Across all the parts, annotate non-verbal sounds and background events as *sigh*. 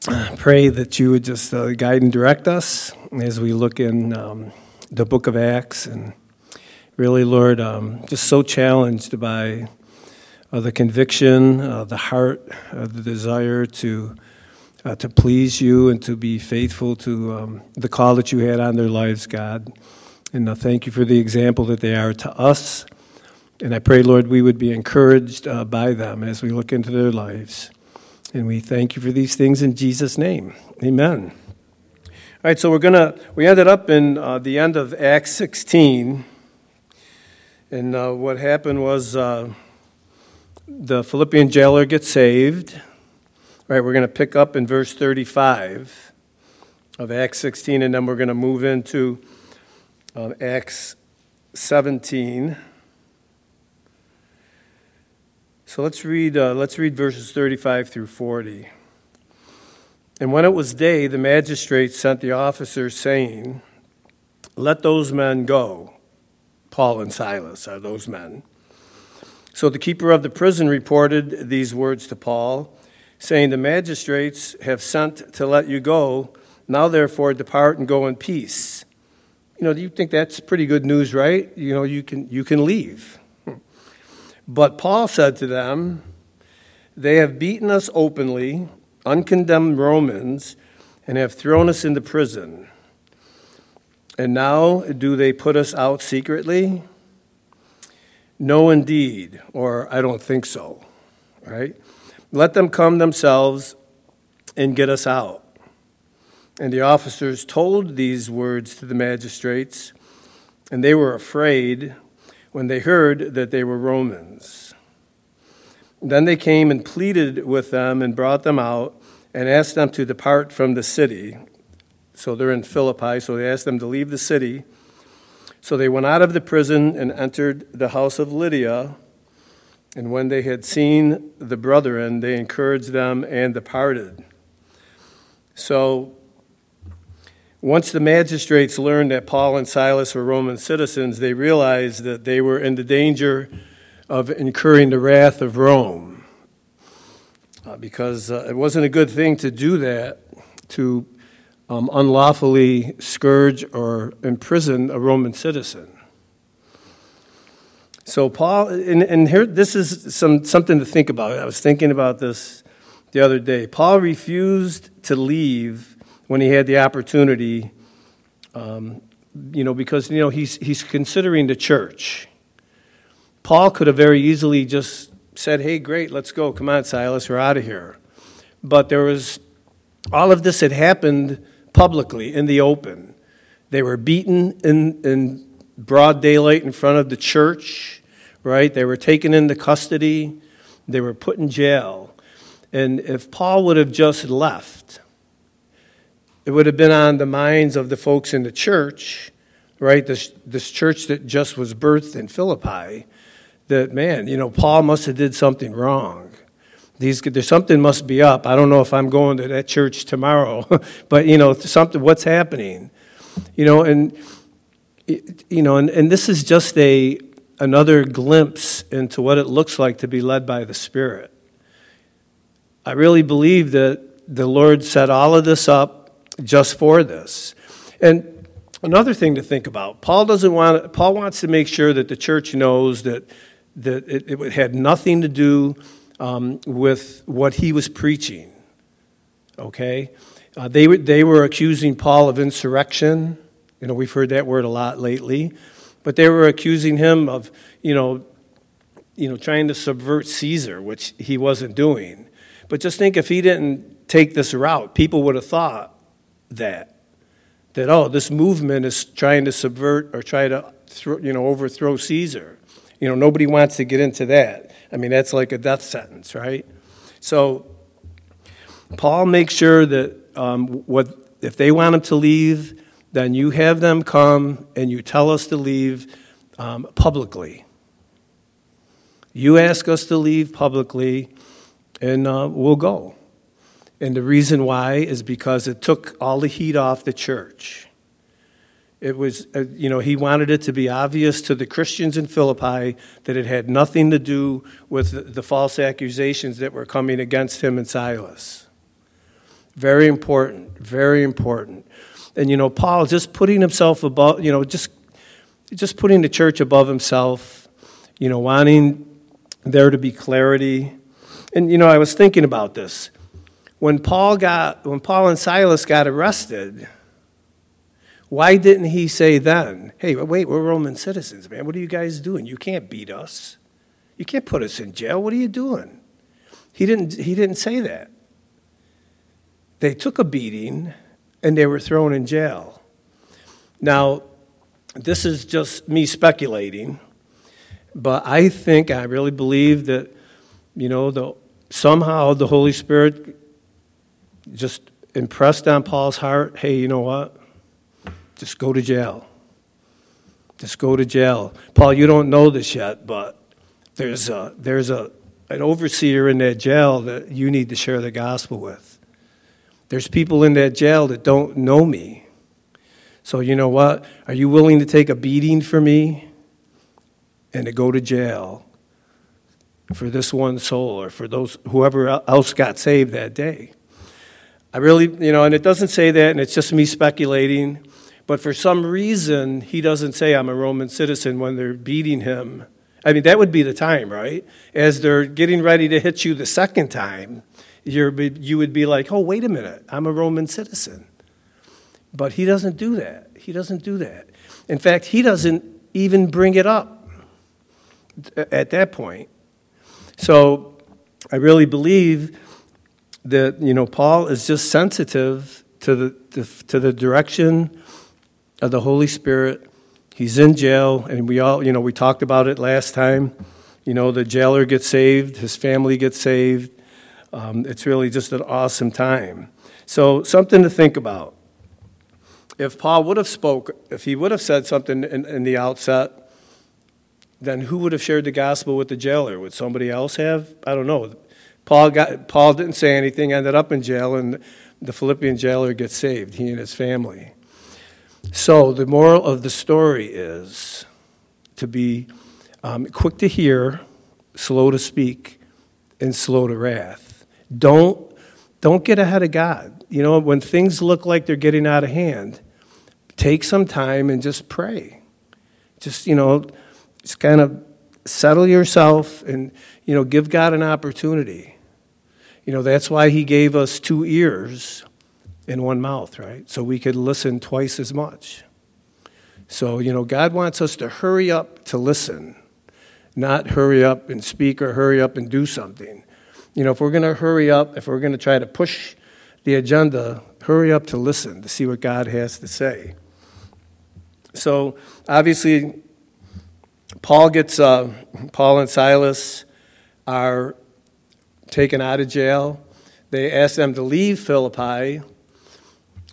pray that you would just uh, guide and direct us as we look in um, the book of Acts. And really, Lord, um, just so challenged by uh, the conviction, uh, the heart, uh, the desire to. Uh, to please you and to be faithful to um, the call that you had on their lives, God. And uh, thank you for the example that they are to us. And I pray, Lord, we would be encouraged uh, by them as we look into their lives. And we thank you for these things in Jesus' name. Amen. All right, so we're going to, we ended up in uh, the end of Acts 16. And uh, what happened was uh, the Philippian jailer gets saved. All right, we're going to pick up in verse 35 of Acts 16, and then we're going to move into uh, Acts 17. So let's read, uh, let's read verses 35 through 40. And when it was day, the magistrates sent the officers, saying, Let those men go. Paul and Silas are those men. So the keeper of the prison reported these words to Paul, saying, The magistrates have sent to let you go. Now, therefore, depart and go in peace. You know, do you think that's pretty good news, right? You know, you can, you can leave. But Paul said to them, They have beaten us openly, uncondemned Romans, and have thrown us into prison. And now do they put us out secretly? No, indeed, or I don't think so, right? Let them come themselves and get us out. And the officers told these words to the magistrates, and they were afraid when they heard that they were Romans. Then they came and pleaded with them and brought them out and asked them to depart from the city. So they're in Philippi, so they asked them to leave the city. So they went out of the prison and entered the house of Lydia. And when they had seen the brethren, they encouraged them and departed. So once the magistrates learned that Paul and Silas were Roman citizens, they realized that they were in the danger of incurring the wrath of Rome. Uh, because uh, it wasn't a good thing to do that, to um, unlawfully scourge or imprison a Roman citizen. So, Paul, and, and here, this is some, something to think about. I was thinking about this the other day. Paul refused to leave when he had the opportunity, um, you know, because, you know, he's, he's considering the church. Paul could have very easily just said, hey, great, let's go. Come on, Silas, we're out of here. But there was, all of this had happened publicly, in the open. They were beaten in, in broad daylight in front of the church, right? They were taken into custody, they were put in jail. And if Paul would have just left, it would have been on the minds of the folks in the church, right? This, this church that just was birthed in Philippi, that, man, you know, Paul must have did something wrong. These, there's something must be up. I don't know if I'm going to that church tomorrow, *laughs* but, you know, something, what's happening? You know, and, you know, and, and this is just a, another glimpse into what it looks like to be led by the Spirit. I really believe that the Lord set all of this up just for this. And another thing to think about Paul doesn't want, Paul wants to make sure that the church knows that, that it, it had nothing to do um, with what he was preaching. Okay? Uh, they, they were accusing Paul of insurrection. You know, we've heard that word a lot lately. But they were accusing him of, you know, you know, trying to subvert Caesar, which he wasn't doing. But just think if he didn't take this route, people would have thought, that. That, oh, this movement is trying to subvert or try to, you know, overthrow Caesar. You know, nobody wants to get into that. I mean, that's like a death sentence, right? So, Paul makes sure that um, what if they want him to leave, then you have them come and you tell us to leave um, publicly. You ask us to leave publicly, and uh, we'll go. And the reason why is because it took all the heat off the church. It was, uh, you know, he wanted it to be obvious to the Christians in Philippi that it had nothing to do with the, the false accusations that were coming against him and Silas. Very important, very important. And you know, Paul just putting himself above, you know, just just putting the church above himself, you know, wanting there to be clarity. And you know, I was thinking about this. When Paul got when Paul and Silas got arrested, why didn't he say then, "Hey, wait, we're Roman citizens, man. What are you guys doing? You can't beat us. You can't put us in jail. What are you doing?" He didn't he didn't say that. They took a beating and they were thrown in jail. Now, this is just me speculating, but I think, I really believe that, you know, the, somehow the Holy Spirit just impressed on Paul's heart hey, you know what? Just go to jail. Just go to jail. Paul, you don't know this yet, but there's, a, there's a, an overseer in that jail that you need to share the gospel with. There's people in that jail that don't know me. So, you know what? Are you willing to take a beating for me and to go to jail for this one soul or for those whoever else got saved that day? I really, you know, and it doesn't say that, and it's just me speculating. But for some reason, he doesn't say I'm a Roman citizen when they're beating him. I mean, that would be the time, right? As they're getting ready to hit you the second time, you're, you would be like, oh, wait a minute, I'm a Roman citizen. But he doesn't do that. He doesn't do that. In fact, he doesn't even bring it up at that point. So I really believe that, you know, Paul is just sensitive to the, to, to the direction of the Holy Spirit. He's in jail, and we all, you know, we talked about it last time. You know, the jailer gets saved, his family gets saved, um, it's really just an awesome time. So, something to think about. If Paul would have spoke, if he would have said something in, in the outset, then who would have shared the gospel with the jailer? Would somebody else have? I don't know. Paul got Paul didn't say anything, ended up in jail, and the Philippian jailer gets saved, he and his family. So the moral of the story is to be um, quick to hear, slow to speak, and slow to wrath. Don't, don't get ahead of God. You know, when things look like they're getting out of hand, take some time and just pray. Just, you know, just kind of settle yourself and, you know, give God an opportunity. You know, that's why He gave us two ears and one mouth, right? So we could listen twice as much. So, you know, God wants us to hurry up to listen, not hurry up and speak or hurry up and do something you know, if we're going to hurry up, if we're going to try to push the agenda, hurry up to listen to see what God has to say. So obviously, Paul gets uh, Paul and Silas are taken out of jail. They ask them to leave Philippi,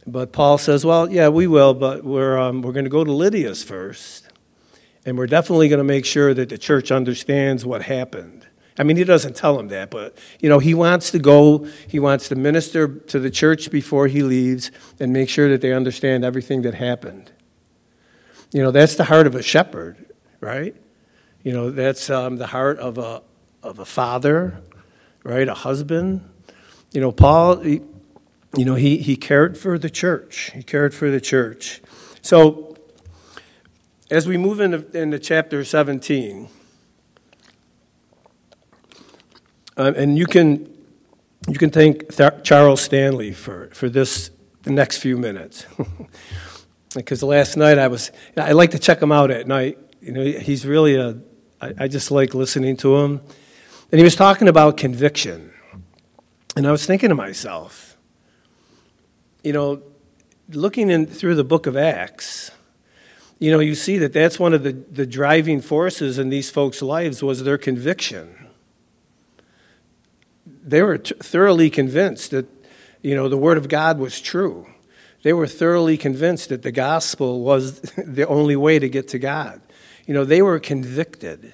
but Paul says, "Well, yeah, we will, but we're um, we're going to go to Lydia's first, and we're definitely going to make sure that the church understands what happened." I mean, he doesn't tell them that, but you know, he wants to go, he wants to minister to the church before he leaves and make sure that they understand everything that happened. You know, that's the heart of a shepherd, right? You know, that's um, the heart of a of a father, right? A husband. You know, Paul, he, you know, he he cared for the church. He cared for the church. So, as we move into, into chapter 17, Um, and you can, you can thank Th- Charles Stanley for, for this the next few minutes. *laughs* because last night I was, I like to check him out at night. You know, he's really a, I, I just like listening to him. And he was talking about conviction. And I was thinking to myself, you know, looking in through the book of Acts, you know, you see that that's one of the, the driving forces in these folks' lives was their conviction they were t- thoroughly convinced that, you know, the Word of God was true. They were thoroughly convinced that the gospel was *laughs* the only way to get to God. You know, they were convicted.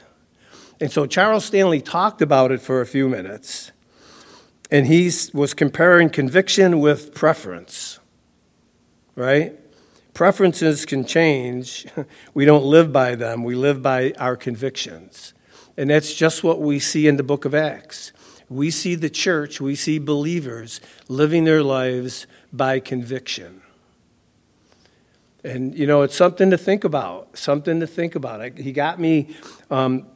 And so Charles Stanley talked about it for a few minutes, and he was comparing conviction with preference, right? Preferences can change. *laughs* We don't live by them, we live by our convictions. And that's just what we see in the book of Acts we see the church, we see believers living their lives by conviction. And, you know, it's something to think about, something to think about. He got me um,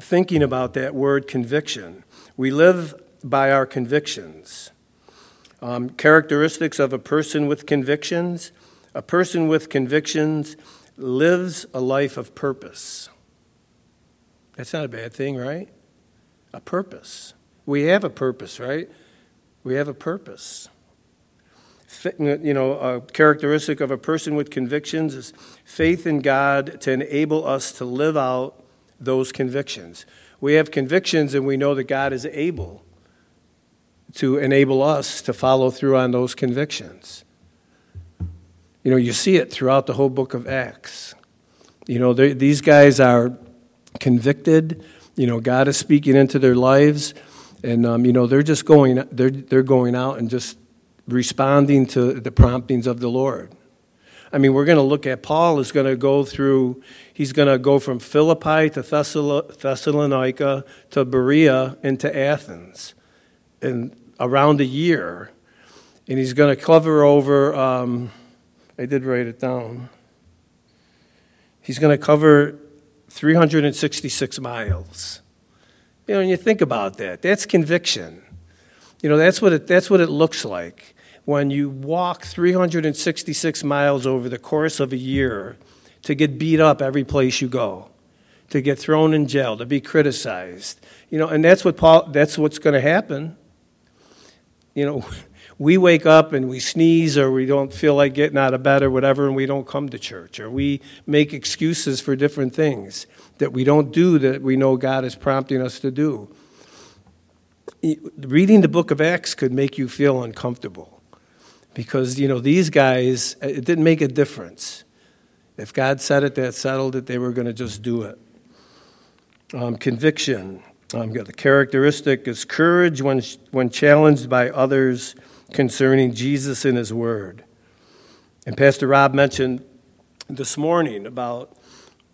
thinking about that word conviction. We live by our convictions. Um, characteristics of a person with convictions a person with convictions lives a life of purpose. That's not a bad thing, right? A purpose. We have a purpose, right? We have a purpose. You know, a characteristic of a person with convictions is faith in God to enable us to live out those convictions. We have convictions and we know that God is able to enable us to follow through on those convictions. You know, you see it throughout the whole book of Acts. You know, these guys are convicted. You know, God is speaking into their lives, and um, you know they're just going. They're they're going out and just responding to the promptings of the Lord. I mean, we're going to look at Paul is going to go through. He's going to go from Philippi to Thessalonica to Berea into Athens, in around a year, and he's going to cover over. Um, I did write it down. He's going to cover 366 miles. You know, and you think about that, that's conviction. You know, that's what it, that's what it looks like when you walk 366 miles over the course of a year to get beat up every place you go, to get thrown in jail, to be criticized. You know, and that's what Paul that's what's going to happen. You know, *laughs* we wake up and we sneeze or we don't feel like getting out of bed or whatever and we don't come to church or we make excuses for different things that we don't do that we know God is prompting us to do. Reading the book of Acts could make you feel uncomfortable because, you know, these guys, it didn't make a difference. If God said it, that settled it, they were going to just do it. Um, conviction. Um, the characteristic is courage when, when challenged by others concerning Jesus and His Word. And Pastor Rob mentioned this morning about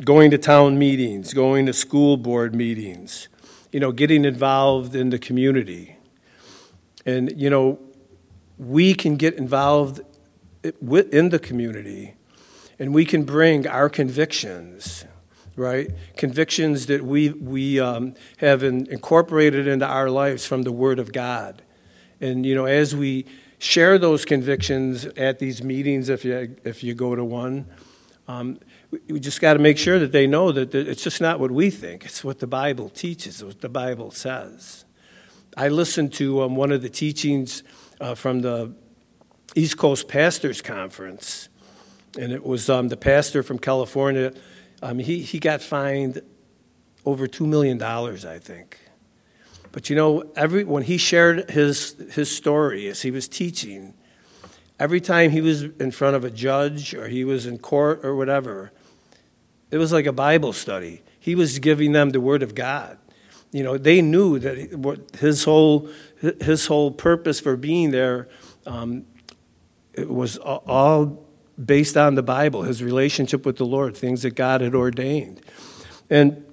going to town meetings, going to school board meetings, you know, getting involved in the community. And, you know, we can get involved in the community and we can bring our convictions, right? Convictions that we, we um, have in, incorporated into our lives from the Word of God. And, you know, as we share those convictions at these meetings, if you, if you go to one, um, we just got to make sure that they know that it's just not what we think. It's what the Bible teaches, what the Bible says. I listened to um, one of the teachings uh, from the East Coast Pastors Conference, and it was um, the pastor from California. Um, he, he got fined over $2 million, I think. But you know, every when he shared his his story as he was teaching, every time he was in front of a judge or he was in court or whatever, it was like a Bible study. He was giving them the word of God. You know, they knew that what his whole his whole purpose for being there um, it was all based on the Bible, his relationship with the Lord, things that God had ordained. And,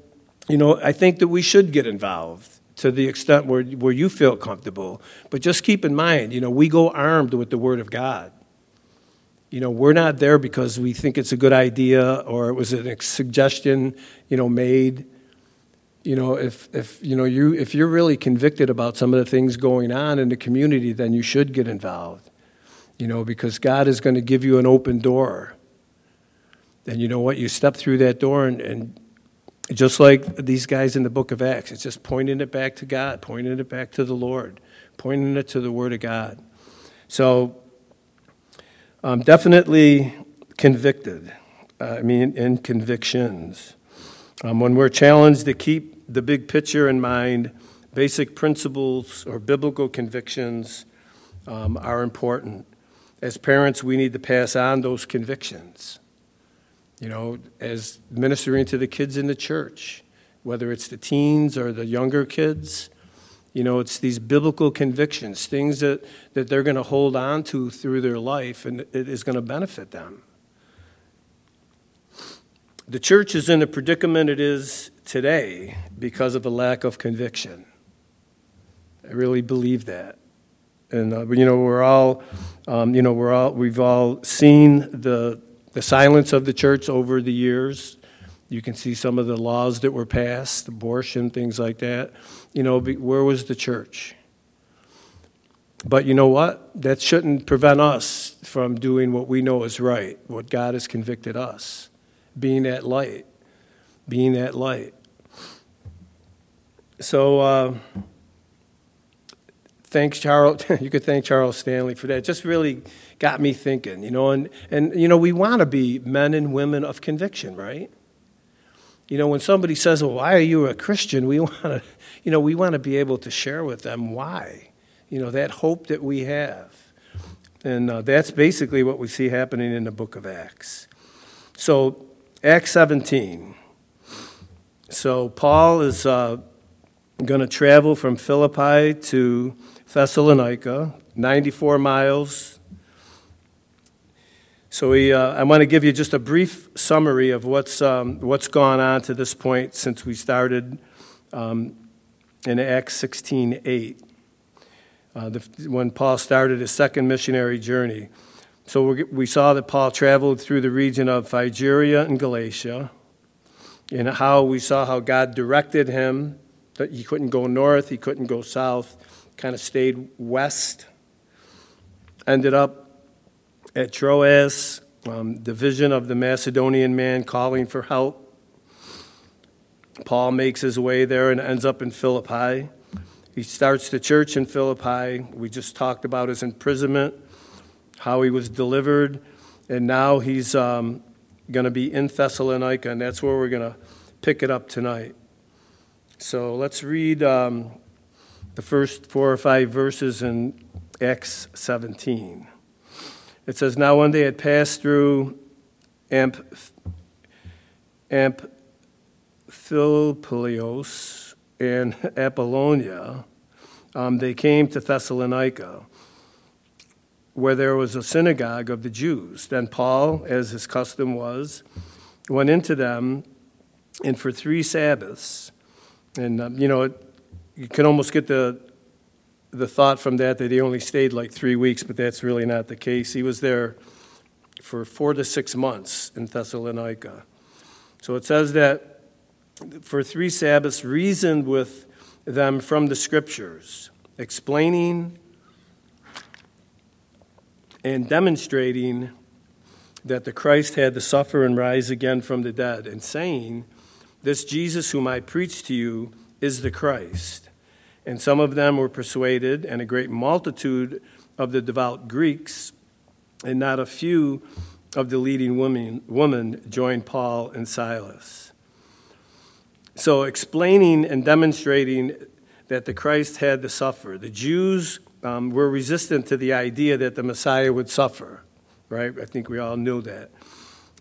you know, I think that we should get involved to the extent where, where you feel comfortable. But just keep in mind, you know, we go armed with the Word of God. You know, we're not there because we think it's a good idea or it was a suggestion, you know, made. You know, if, if, you know, you, if you're really convicted about some of the things going on in the community, then you should get involved. You know, because God is going to give you an open door. And you know what? You step through that door and, and just like these guys in the book of Acts, it's just pointing it back to God, pointing it back to the Lord, pointing it to the Word of God. So, um, definitely convicted. Uh, I mean, in convictions. Um, when we're challenged to keep the big picture in mind, basic principles or biblical convictions um, are important. As parents, we need to pass on those convictions you know, as ministering to the kids in the church, whether it's the teens or the younger kids. You know, it's these biblical convictions, things that, that they're going to hold on to through their life, and it is going to benefit them. The church is in the predicament it is today because of a lack of conviction. I really believe that. And, uh, you know, we're all, um, you know, we're all, we've all seen the, the silence of the church over the years. You can see some of the laws that were passed, abortion, things like that. You know, where was the church? But you know what? That shouldn't prevent us from doing what we know is right, what God has convicted us, being that light, being that light. So, uh, thanks, Charles. *laughs* you could thank Charles Stanley for that. it Just really got me thinking, you know, and, and you know, we want to be men and women of conviction, right? You know, when somebody says, well, why are you a Christian? We *laughs* want to, you know, we want to be able to share with them why, you know, that hope that we have. And uh, that's basically what we see happening in the book of Acts. So, Acts 17. So, Paul is uh, going to travel from Philippi to Thessalonica, 94 miles. So we, uh, I want to give you just a brief summary of what's, um, what's gone on to this point since we started um, in Acts 16 8, uh, the, when Paul started his second missionary journey. So we saw that Paul traveled through the region of Phrygia and Galatia, and how we saw how God directed him that he couldn't go north, he couldn't go south kind of stayed west, ended up at Troas, um, the vision of the Macedonian man calling for help. Paul makes his way there and ends up in Philippi. He starts the church in Philippi. We just talked about his imprisonment, how he was delivered, and now he's um, going to be in Thessalonica, and that's where we're going to pick it up tonight. So let's read um, the first four or five verses in Acts 17. It says, Now when they had passed through Amp, Amphipolios and Apollonia, um, they came to Thessalonica, where there was a synagogue of the Jews. Then Paul, as his custom was, went into them, and for three Sabbaths, and um, you know, you can almost get the the thought from that that he only stayed like three weeks, but that's really not the case. He was there for four to six months in Thessalonica. So it says that for three Sabbaths, reasoned with them from the scriptures, explaining and demonstrating that the Christ had to suffer and rise again from the dead, and saying, This Jesus whom I preach to you is the Christ. And some of them were persuaded, and a great multitude of the devout Greeks, and not a few of the leading women, women joined Paul and Silas. So, explaining and demonstrating that the Christ had to suffer. The Jews um, were resistant to the idea that the Messiah would suffer, right? I think we all knew that.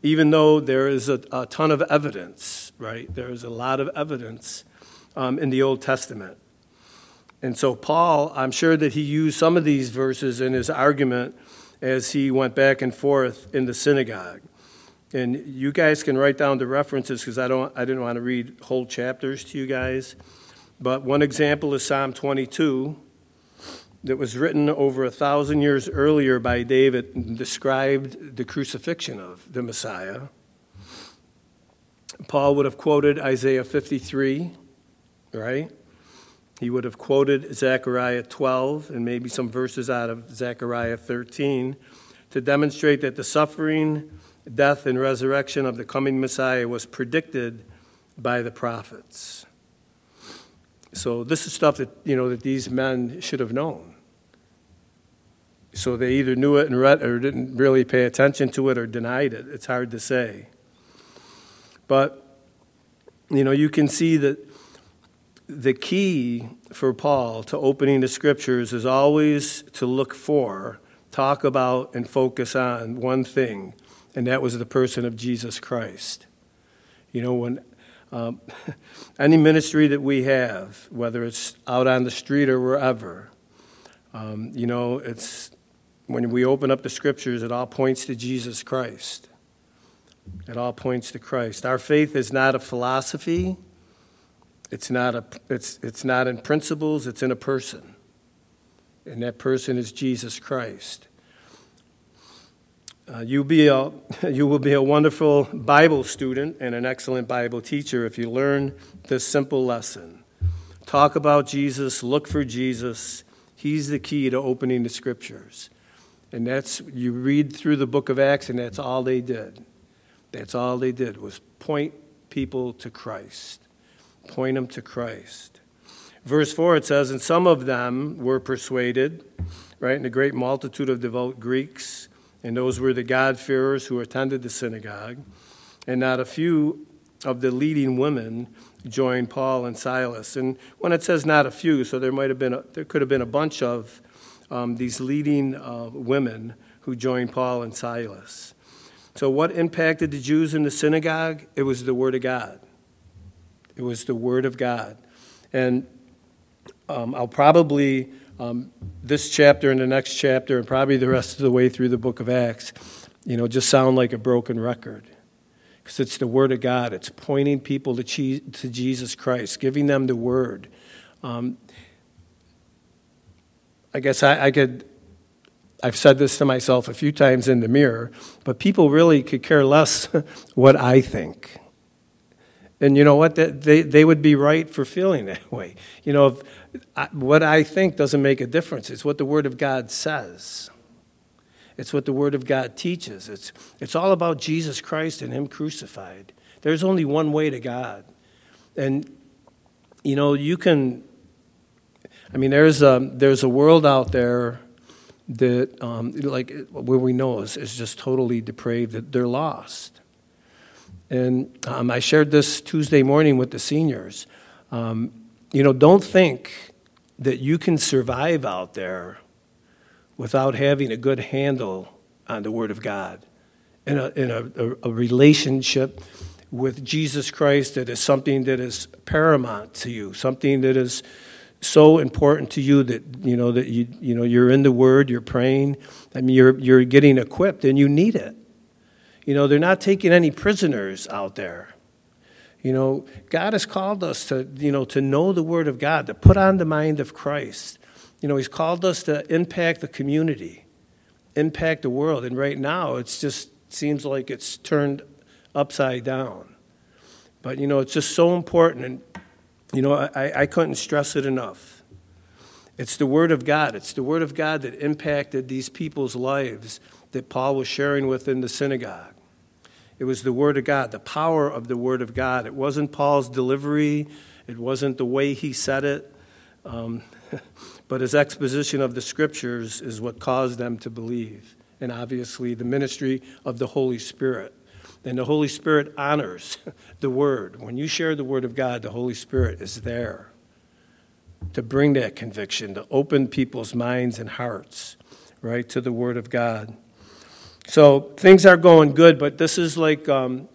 Even though there is a, a ton of evidence, right? There is a lot of evidence um, in the Old Testament and so, Paul, I'm sure that he used some of these verses in his argument as he went back and forth in the synagogue. And you guys can write down the references because I, don't, I didn't want to read whole chapters to you guys. But one example is Psalm 22 that was written over a thousand years earlier by David and described the crucifixion of the Messiah. Paul would have quoted Isaiah 53, right? He would have quoted Zechariah 12 and maybe some verses out of Zechariah 13 to demonstrate that the suffering, death, and resurrection of the coming Messiah was predicted by the prophets. So this is stuff that you know that these men should have known. So they either knew it and read or didn't really pay attention to it or denied it. It's hard to say. But you know, you can see that the key for Paul to opening the scriptures is always to look for, talk about, and focus on one thing, and that was the person of Jesus Christ. You know, when um, *laughs* any ministry that we have, whether it's out on the street or wherever, um, you know, it's when we open up the scriptures, it all points to Jesus Christ. It all points to Christ. Our faith is not a philosophy. It's not, a, it's, it's not in principles, it's in a person. and that person is Jesus Christ. Uh, you, be a, *laughs* you will be a wonderful Bible student and an excellent Bible teacher if you learn this simple lesson. Talk about Jesus, look for Jesus. He's the key to opening the scriptures. And that's, you read through the book of Acts, and that's all they did. That's all they did was point people to Christ. Point them to Christ. Verse 4 it says, And some of them were persuaded, right? And a great multitude of devout Greeks, and those were the God-fearers who attended the synagogue. And not a few of the leading women joined Paul and Silas. And when it says not a few, so there might have been a, there could have been a bunch of um, these leading uh, women who joined Paul and Silas. So, what impacted the Jews in the synagogue? It was the Word of God. It was the Word of God. And um, I'll probably, um, this chapter and the next chapter, and probably the rest of the way through the book of Acts, you know, just sound like a broken record. Because it's the Word of God. It's pointing people to, to Jesus Christ, giving them the Word. Um, I guess I, I could I've said this to myself a few times in the mirror, but people really could care less *laughs* what I think. And you know what? They, they would be right for feeling *laughs* that way. You know, if, I, what I think doesn't make a difference. It's what the Word of God says, it's what the Word of God teaches. It's, it's all about Jesus Christ and Him crucified. There's only one way to God. And, you know, you can I mean, there's a, there's a world out there that, um, like, where we know is, is just totally depraved, that they're lost. And um, I shared this Tuesday morning with the seniors. Um, you know, don't think that you can survive out there without having a good handle on the Word of God in a, in a, a, a relationship with Jesus Christ that is something that is paramount to you, something that is so important to you that you know that you you know you're in the Word, you're praying. I mean, you're you're getting equipped, and you need it. You know, they're not taking any prisoners out there. You know, God has called us to you know to know the Word of God, to put on the mind of Christ. You know, He's called us to impact the community, impact the world, and right now it just seems like it's turned upside down. But you know, it's just so important and you know, I, I couldn't stress it enough. It's the Word of God. It's the Word of God that impacted these people's lives that Paul was sharing with in the synagogue. It was the Word of God, the power of the Word of God. It wasn't Paul's delivery, it wasn't the way he said it, um, *laughs* but his exposition of the Scriptures is what caused them to believe. And obviously, the ministry of the Holy Spirit. And the Holy Spirit honors *laughs* the Word. When you share the Word of God, the Holy Spirit is there to bring that conviction, to open people's minds and hearts, right, to the Word of God. So things are going good, but this is like, um,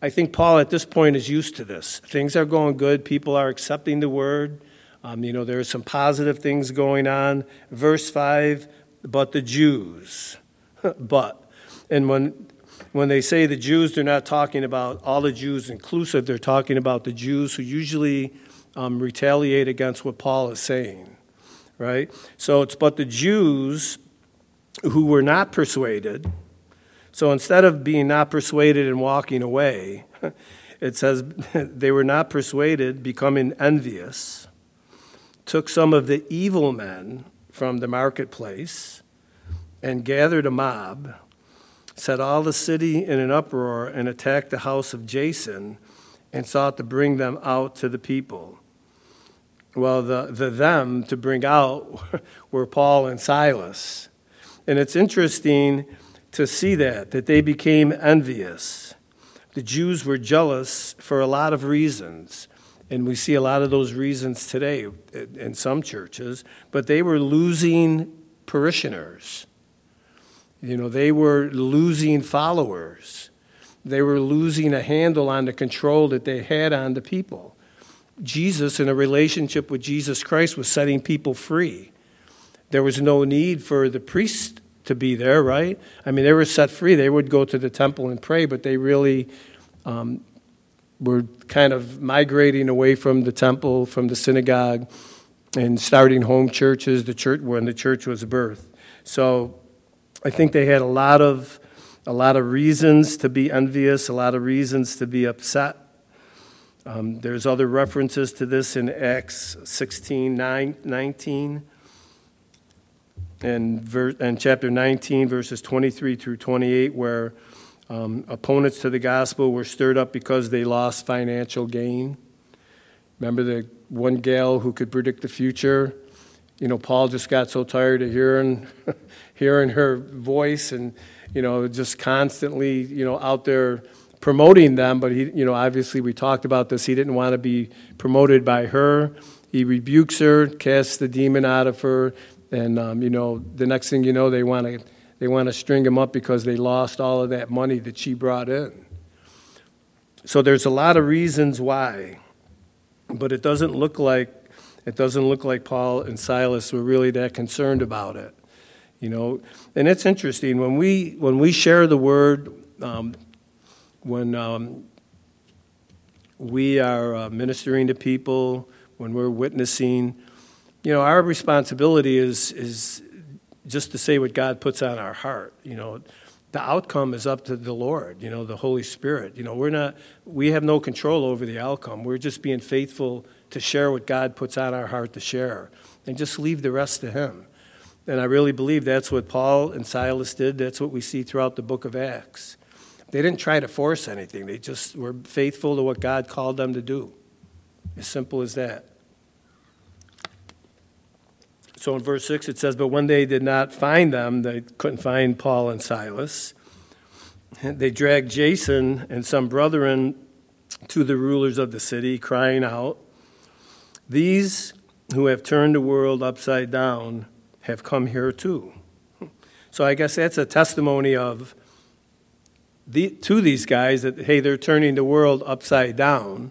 I think Paul at this point is used to this. Things are going good, people are accepting the Word. Um, you know, there are some positive things going on. Verse 5, but the Jews. *laughs* but. And when when they say the Jews, they're not talking about all the Jews inclusive, they're talking about the Jews who usually um, retaliate against what Paul is saying, right? So it's but the Jews who were not persuaded. So instead of being not persuaded and walking away, *laughs* it says *laughs* they were not persuaded, becoming envious, took some of the evil men from the marketplace and gathered a mob set all the city in an uproar and attacked the house of Jason and sought to bring them out to the people. Well, the, the them to bring out *laughs* were Paul and Silas. And it's interesting to see that, that they became envious. The Jews were jealous for a lot of reasons. And we see a lot of those reasons today in some churches, but they were losing parishioners. You know, they were losing followers. They were losing a handle on the control that they had on the people. Jesus, in a relationship with Jesus Christ, was setting people free. There was no need for the priest to be there, right? I mean, they were set free. They would go to the temple and pray, but they really um, were kind of migrating away from the temple, from the synagogue, and starting home churches, the church when the church was birthed. So I think they had a lot of a lot of reasons to be envious, a lot of reasons to be upset. Um, there's other references to this in Acts 16, 9, 19, and, ver- and chapter 19, verses 23 through 28, where um, opponents to the gospel were stirred up because they lost financial gain. Remember the one gal who could predict the future? You know, Paul just got so tired of hearing, *laughs* hearing her voice and, you know, just constantly, you know, out there promoting them. But he, you know, obviously we talked about this. He didn't want to be promoted by her. He rebukes her, casts the demon out of her, and um, you know, the next thing you know, they want to they want to string him up because they lost all of that money that she brought in. So there's a lot of reasons why, but it doesn't look like it doesn't look like Paul and Silas were really that concerned about it. You know, and it's interesting when we when we share the word, um, when um, we are uh, ministering to people, when we're witnessing, you know, our responsibility is is just to say what God puts on our heart. You know, the outcome is up to the Lord, you know, the Holy Spirit. You know, we're not, we have no control over the outcome. We're just being faithful to share what God puts on our heart to share and just leave the rest to Him. And I really believe that's what Paul and Silas did. That's what we see throughout the book of Acts. They didn't try to force anything, they just were faithful to what God called them to do. As simple as that. So in verse 6 it says, But when they did not find them, they couldn't find Paul and Silas. They dragged Jason and some brethren to the rulers of the city, crying out, These who have turned the world upside down have come here too. So I guess that's a testimony of the, to these guys that, hey, they're turning the world upside down.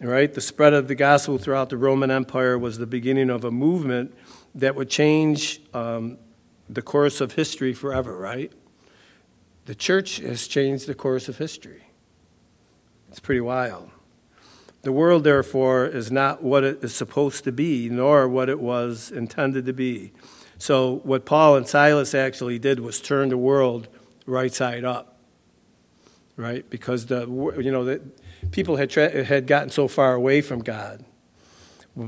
Right? The spread of the gospel throughout the Roman Empire was the beginning of a movement that would change um, the course of history forever, right? The church has changed the course of history. It's pretty wild. The world, therefore, is not what it is supposed to be, nor what it was intended to be. So, what Paul and Silas actually did was turn the world right side up, right? Because the you know the, people had, tra- had gotten so far away from God.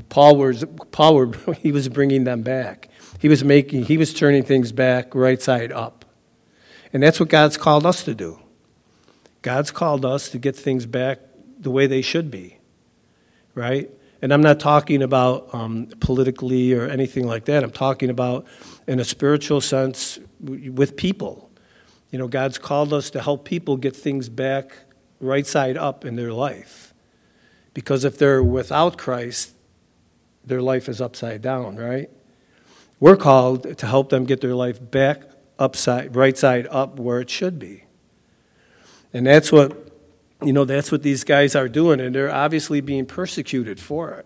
Paul was, Paul *laughs* he was bringing them back. He was making, he was turning things back right side up. And that's what God's called us to do. God's called us to get things back the way they should be, right? And I'm not talking about um, politically or anything like that. I'm talking about in a spiritual sense with people. You know, God's called us to help people get things back right side up in their life. Because if they're without Christ, their life is upside down, right? We're called to help them get their life back upside, right side up where it should be. And that's what, you know, that's what these guys are doing, and they're obviously being persecuted for it.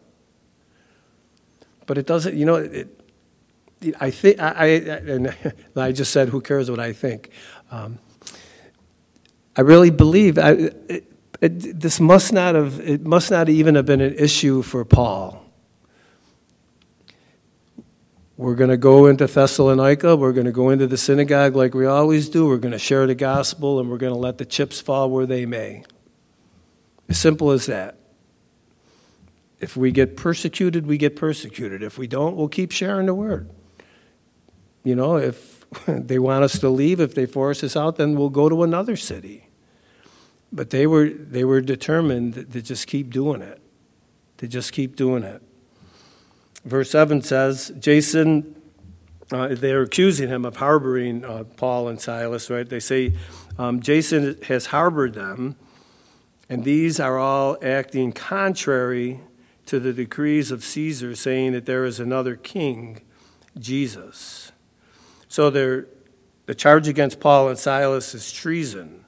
But it doesn't, you know, it, I think, I, I, and *laughs* I just said, who cares what I think? Um, I really believe I, it, it, this must not have it must not even have been an issue for Paul. We're going to go into Thessalonica. We're going to go into the synagogue like we always do. We're going to share the gospel and we're going to let the chips fall where they may. As simple as that. If we get persecuted, we get persecuted. If we don't, we'll keep sharing the word. You know, if *laughs* they want us to leave. If they force us out, then we'll go to another city. But they were, they were determined to just keep doing it, to just keep doing it. Verse 7 says, Jason, uh, they're accusing him of harboring uh, Paul and Silas, right? They say, um, Jason has harbored them, and these are all acting contrary to the decrees of Caesar, saying that there is another king, Jesus. So the charge against Paul and Silas is treason.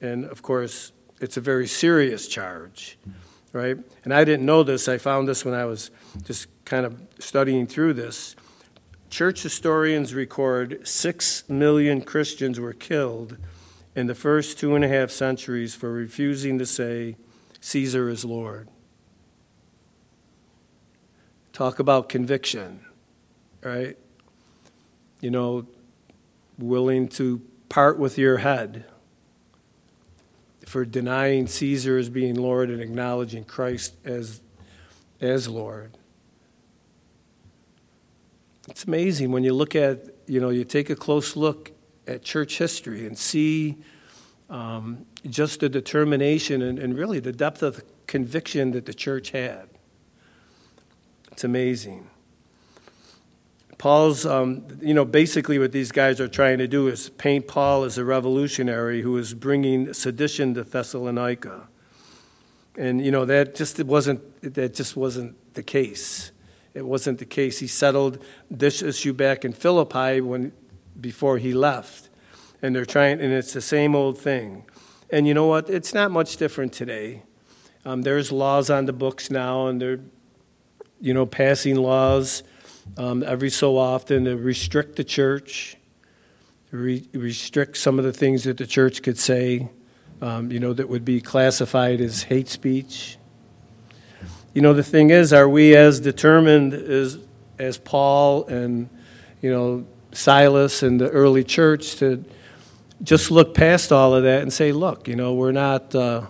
And of course, it's a very serious charge, right? And I didn't know this. I found this when I was just kind of studying through this. Church historians record six million Christians were killed in the first two and a half centuries for refusing to say Caesar is Lord. Talk about conviction, right? You know, willing to part with your head for denying Caesar as being Lord and acknowledging Christ as, as Lord. It's amazing when you look at, you know, you take a close look at church history and see um, just the determination and, and really the depth of the conviction that the church had. It's amazing. Paul's, um, you know, basically what these guys are trying to do is paint Paul as a revolutionary who is bringing sedition to Thessalonica. And, you know, that just wasn't, that just wasn't the case. It wasn't the case. He settled this issue back in Philippi when, before he left. And they're trying, and it's the same old thing. And you know what? It's not much different today. Um, there's laws on the books now, and they're, you know, passing laws um, every so often to restrict the church, re- restrict some of the things that the church could say, um, you know, that would be classified as hate speech. You know, the thing is, are we as determined as, as Paul and, you know, Silas and the early church to just look past all of that and say, look, you know, we're not, uh,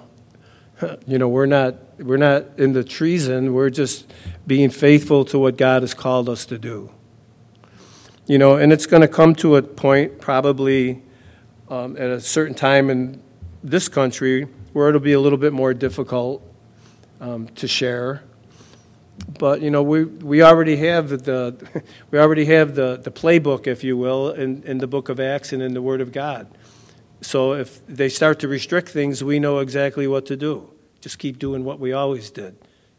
*laughs* you know, we're not, we're not in the treason. We're just being faithful to what God has called us to do. You know, and it's going to come to a point probably um, at a certain time in this country where it'll be a little bit more difficult um, to share. But you know, we, we already have the *laughs* we already have the, the playbook, if you will, in, in the book of Acts and in the Word of God. So if they start to restrict things, we know exactly what to do. Just keep doing what we always did.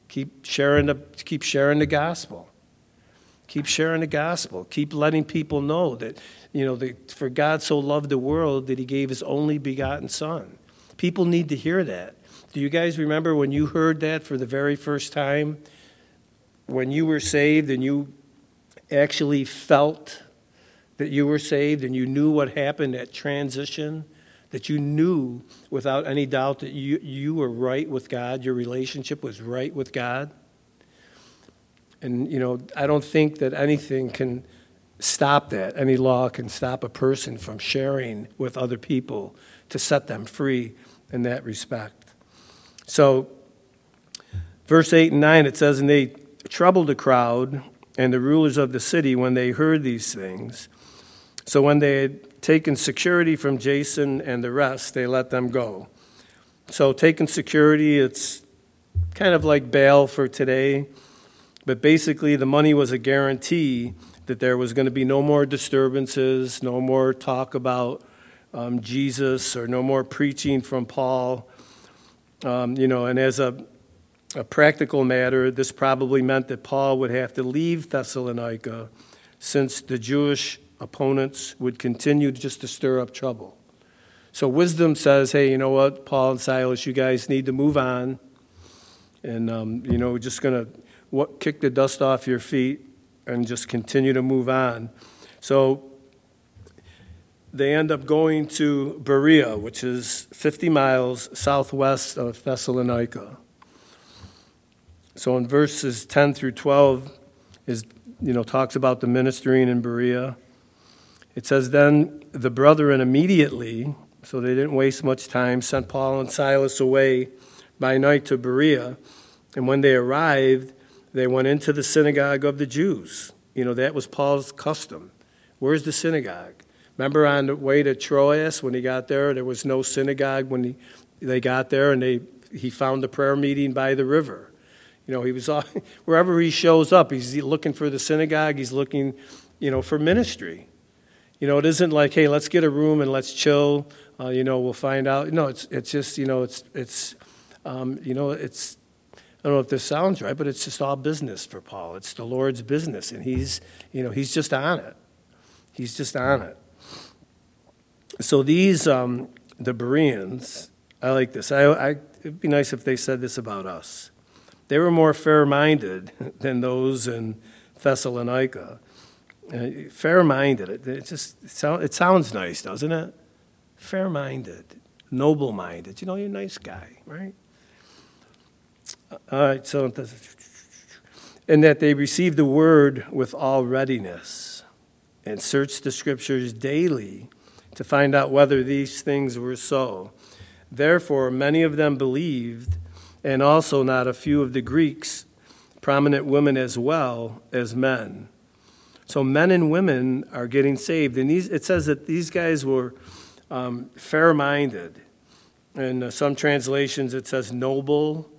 Keep sharing the, keep sharing the gospel. Keep sharing the gospel. Keep letting people know that, you know, that for God so loved the world that he gave his only begotten son. People need to hear that. Do you guys remember when you heard that for the very first time? When you were saved and you actually felt that you were saved and you knew what happened at transition? That you knew without any doubt that you, you were right with God, your relationship was right with God. And, you know, I don't think that anything can stop that. Any law can stop a person from sharing with other people to set them free in that respect. So, verse 8 and 9, it says, And they troubled the crowd and the rulers of the city when they heard these things. So, when they had taken security from Jason and the rest, they let them go. So, taking security, it's kind of like bail for today, but basically, the money was a guarantee that there was going to be no more disturbances, no more talk about um, Jesus, or no more preaching from Paul. Um, you know, and as a, a practical matter, this probably meant that Paul would have to leave Thessalonica since the Jewish opponents would continue just to stir up trouble. So wisdom says, hey, you know what, Paul and Silas, you guys need to move on. And, um, you know, just going to kick the dust off your feet and just continue to move on. So they end up going to Berea, which is 50 miles southwest of Thessalonica. So in verses 10 through 12 is you know talks about the ministering in Berea. It says, Then the brethren immediately, so they didn't waste much time, sent Paul and Silas away by night to Berea. And when they arrived, they went into the synagogue of the Jews. You know, that was Paul's custom. Where's the synagogue? Remember on the way to Troas when he got there, there was no synagogue when he, they got there, and they, he found the prayer meeting by the river. You know, he was *laughs* wherever he shows up, he's looking for the synagogue, he's looking, you know, for ministry. You know, it isn't like, hey, let's get a room and let's chill. Uh, you know, we'll find out. No, it's it's just you know, it's it's um, you know, it's I don't know if this sounds right, but it's just all business for Paul. It's the Lord's business, and he's you know he's just on it. He's just on it. So these um, the Bereans, I like this. I, I it'd be nice if they said this about us. They were more fair-minded *laughs* than those in Thessalonica. Uh, fair minded. It, it just it, sound, it sounds nice, doesn't it? Fair minded, noble minded. You know, you're a nice guy, right? All right, so and that they received the word with all readiness and searched the scriptures daily to find out whether these things were so. Therefore, many of them believed, and also not a few of the Greeks, prominent women as well as men. So, men and women are getting saved. And these, it says that these guys were um, fair minded. In uh, some translations, it says noble.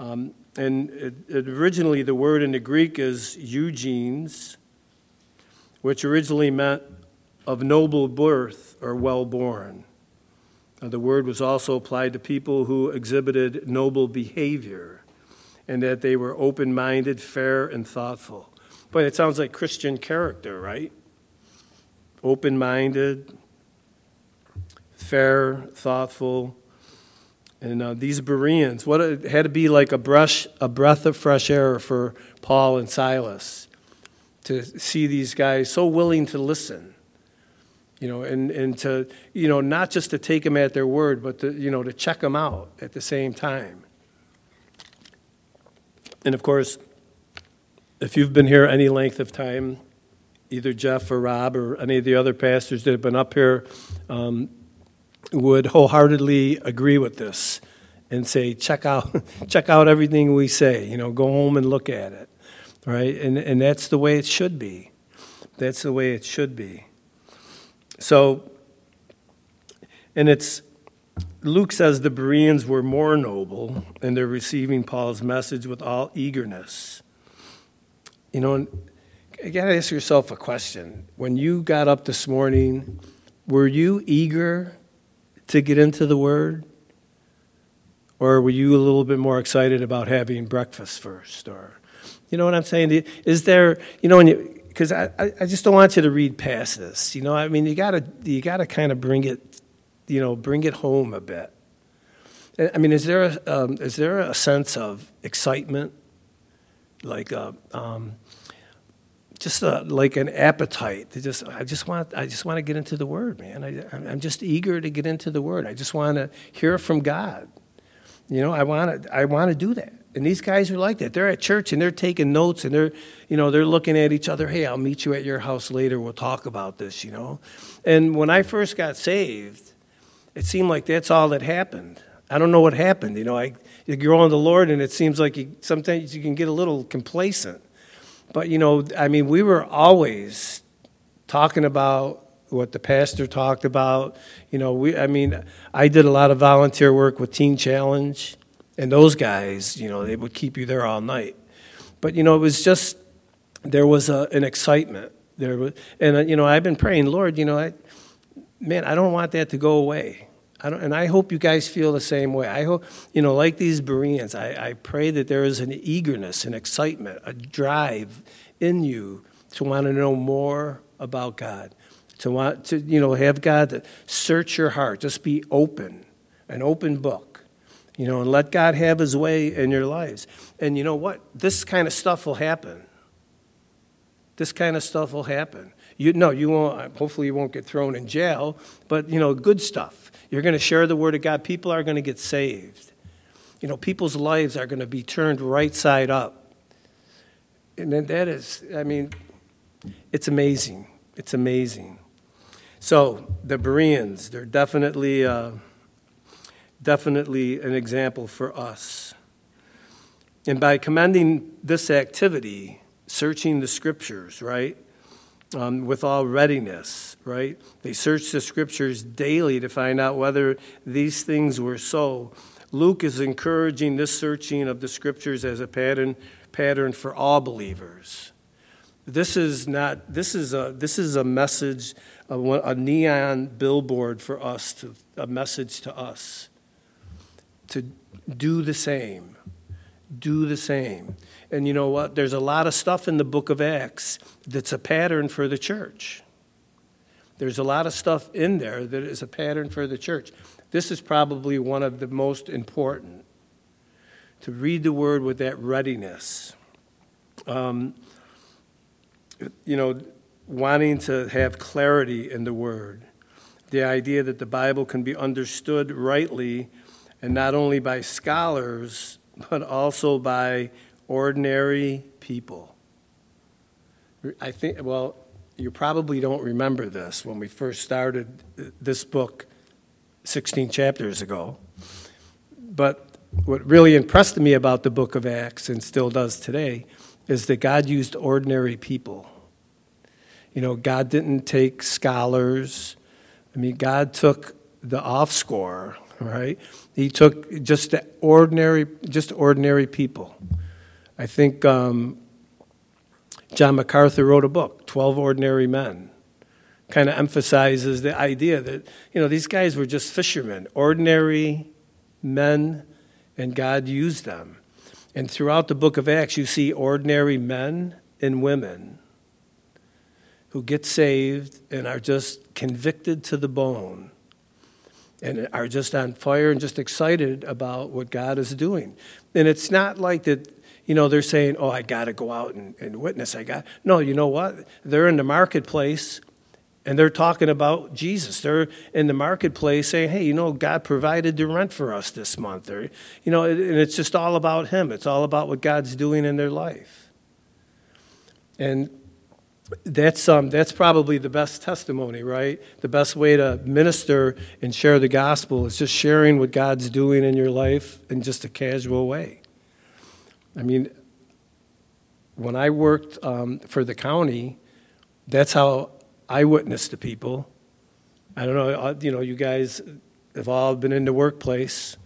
Um, and it, it originally, the word in the Greek is eugenes, which originally meant of noble birth or well born. Uh, the word was also applied to people who exhibited noble behavior and that they were open minded, fair, and thoughtful. But it sounds like Christian character, right? Open minded, fair, thoughtful. And uh, these Bereans, what it had to be like a brush, a breath of fresh air for Paul and Silas to see these guys so willing to listen you know, and, and to, you know, not just to take them at their word, but to, you know, to check them out at the same time. And of course, if you've been here any length of time, either Jeff or Rob or any of the other pastors that have been up here um, would wholeheartedly agree with this and say, check out, *laughs* check out everything we say. You know, go home and look at it, right? And and that's the way it should be. That's the way it should be. So, and it's, Luke says the Bereans were more noble and they're receiving Paul's message with all eagerness. You know, you got to ask yourself a question. When you got up this morning, were you eager to get into the Word? Or were you a little bit more excited about having breakfast first? Or, you know what I'm saying? Is there, you know, because I, I just don't want you to read past this. You know, I mean, you gotta you gotta kind of bring it, you know, bring it home a bit. I mean, is there a, um, is there a sense of excitement, like a, uh, um, just a, like an appetite to just I just want I just want to get into the Word, man. I, I'm just eager to get into the Word. I just want to hear from God. You know, I want to I want to do that. And these guys are like that. They're at church and they're taking notes and they're, you know, they're looking at each other. Hey, I'll meet you at your house later. We'll talk about this, you know. And when I first got saved, it seemed like that's all that happened. I don't know what happened. You know, I, you grow in the Lord and it seems like you, sometimes you can get a little complacent. But, you know, I mean, we were always talking about what the pastor talked about. You know, we, I mean, I did a lot of volunteer work with Teen Challenge and those guys, you know, they would keep you there all night. But, you know, it was just, there was a, an excitement. There was, and, uh, you know, I've been praying, Lord, you know, I, man, I don't want that to go away. I don't, and I hope you guys feel the same way. I hope, you know, like these Bereans, I, I pray that there is an eagerness, an excitement, a drive in you to want to know more about God, to want to, you know, have God search your heart, just be open, an open book you know, and let God have his way in your lives. And you know what? This kind of stuff will happen. This kind of stuff will happen. You no, you won't hopefully you won't get thrown in jail, but you know, good stuff. You're going to share the word of God. People are going to get saved. You know, people's lives are going to be turned right side up. And then that is, I mean, it's amazing. It's amazing. So the Bereans, they're definitely uh, definitely an example for us. And by commending this activity, searching the scriptures, right, um, with all readiness, right, they searched the scriptures daily to find out whether these things were so. Luke is encouraging this searching of the scriptures as a pattern, pattern for all believers. This is not. This is a. This is a message, a, a neon billboard for us, to, a message to us to do the same. Do the same. And you know what? There's a lot of stuff in the book of Acts that's a pattern for the church. There's a lot of stuff in there that is a pattern for the church. This is probably one of the most important to read the word with that readiness. Um, you know, wanting to have clarity in the word, the idea that the Bible can be understood rightly and not only by scholars, but also by ordinary people. I think, well, you probably don't remember this when we first started this book 16 chapters ago. But what really impressed me about the book of Acts and still does today is that God used ordinary people. You know, God didn't take scholars. I mean, God took the off score, right? He took just the ordinary, just ordinary people. I think um, John MacArthur wrote a book, 12 Ordinary Men. Kind of emphasizes the idea that, you know, these guys were just fishermen, ordinary men, and God used them. And throughout the book of Acts, you see ordinary men and women who get saved and are just convicted to the bone and are just on fire and just excited about what God is doing. And it's not like that, you know, they're saying, oh, I got to go out and, and witness. I got. No, you know what? They're in the marketplace and they're talking about Jesus. They're in the marketplace saying, hey, you know, God provided the rent for us this month. Or, you know, and it's just all about Him. It's all about what God's doing in their life. And that's, um, that's probably the best testimony, right? The best way to minister and share the gospel is just sharing what God's doing in your life in just a casual way. I mean, when I worked um, for the county, that's how I witnessed the people. I don't know, uh, you know, you guys have all been in the workplace.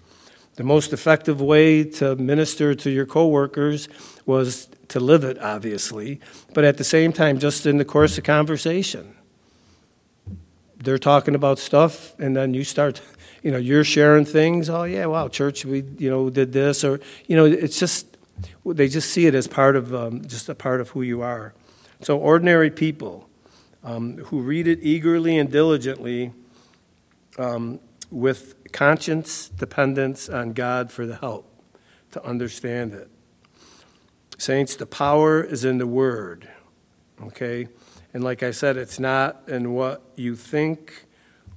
The most effective way to minister to your coworkers was to live it, obviously, but at the same time, just in the course of conversation. They're talking about stuff, and then you start, you know, you're sharing things. Oh, yeah, wow, church, we, you know, did this, or, you know, it's just, they just see it as part of, um, just a part of who you are. So, ordinary people um, who read it eagerly and diligently um, with conscience dependence on God for the help to understand it. Saints, the power is in the Word, okay? And like I said, it's not in what you think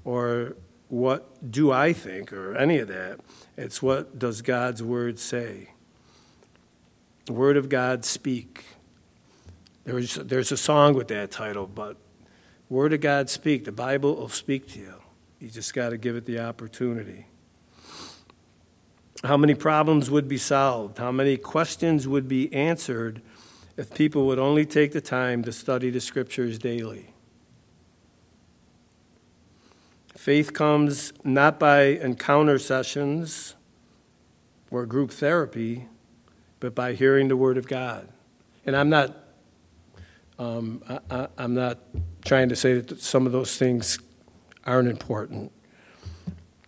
or what do I think or any of that. It's what does God's Word say. The Word of God speak. There's, there's a song with that title, but Word of God speak. The Bible will speak to you. You just got to give it the opportunity. How many problems would be solved? How many questions would be answered if people would only take the time to study the scriptures daily? Faith comes not by encounter sessions or group therapy, but by hearing the Word of God. And I'm not, um, I, am not trying to say that some of those things aren't important,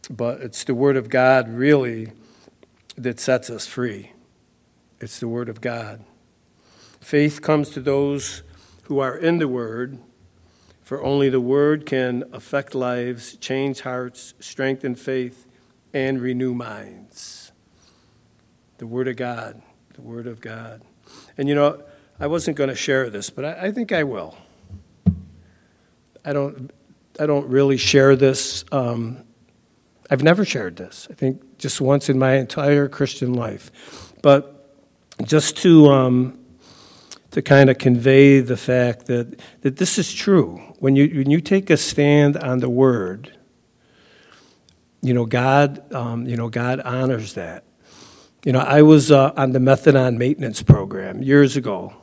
but it's the Word of God really that sets us free. It's the Word of God. Faith comes to those who are in the Word, for only the Word can affect lives, change hearts, strengthen faith, and renew minds. The Word of God, the Word of God. And you know, I wasn't going to share this, but I, I, think I will. I don't, I don't really share this. Um, I've never shared this. I think just once in my entire Christian life. But just to um, to kind of convey the fact that that this is true. When you when you take a stand on the Word, you know God, um, you know God honors that. You know, I was uh, on the methadone maintenance program years ago,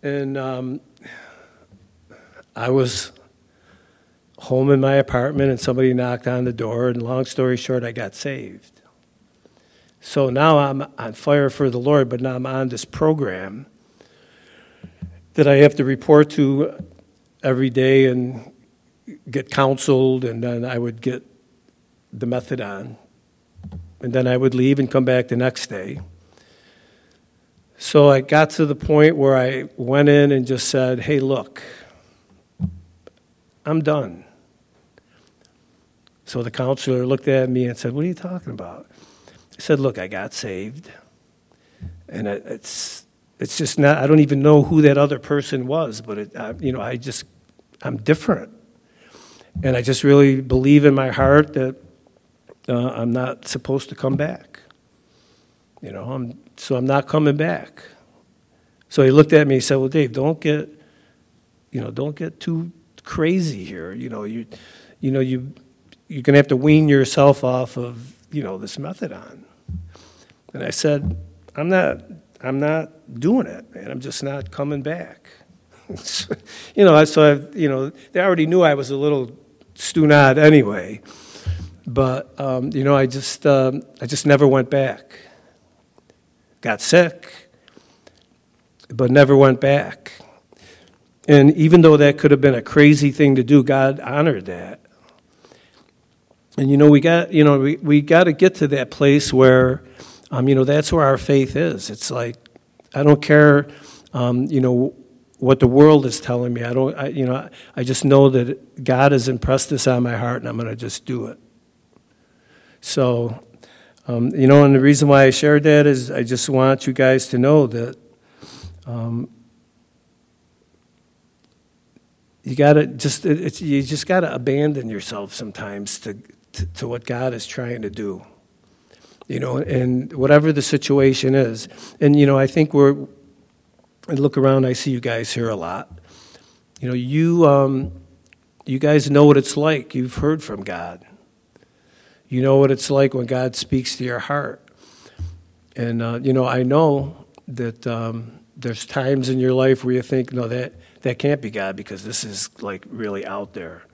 and um, I was home in my apartment and somebody knocked on the door, and long story short, I got saved. So now I'm on fire for the Lord, but now I'm on this program that I have to report to every day and get counseled, and then I would get the methadone. And then I would leave and come back the next day. So I got to the point where I went in and just said, Hey, look, I'm done. So the counselor looked at me and said, What are you talking about? I said, Look, I got saved. And it's, it's just not, I don't even know who that other person was, but it, I, you know, I just, I'm different. And I just really believe in my heart that uh, I'm not supposed to come back. You know, I'm, so I'm not coming back. So he looked at me and said, Well, Dave, don't get, you know, don't get too crazy here. You know, you, you know, you, you're going to have to wean yourself off of, you know, this methadone. And I said, I'm not, I'm not doing it, man. I'm just not coming back. *laughs* you know, so I, you know, they already knew I was a little stunad anyway. But um, you know, I just, um, I just never went back. Got sick, but never went back. And even though that could have been a crazy thing to do, God honored that. And you know, we got, you know, we, we got to get to that place where, um, you know, that's where our faith is. It's like, I don't care, um, you know, what the world is telling me. I don't, I, you know, I just know that God has impressed this on my heart, and I'm going to just do it. So, um, you know, and the reason why I shared that is I just want you guys to know that um, you got to just you just got to abandon yourself sometimes to, to, to what God is trying to do. You know, and whatever the situation is, and you know, I think we're. I look around, I see you guys here a lot. You know, you um, you guys know what it's like. You've heard from God. You know what it's like when God speaks to your heart. And, uh, you know, I know that um, there's times in your life where you think, no, that, that can't be God because this is like really out there.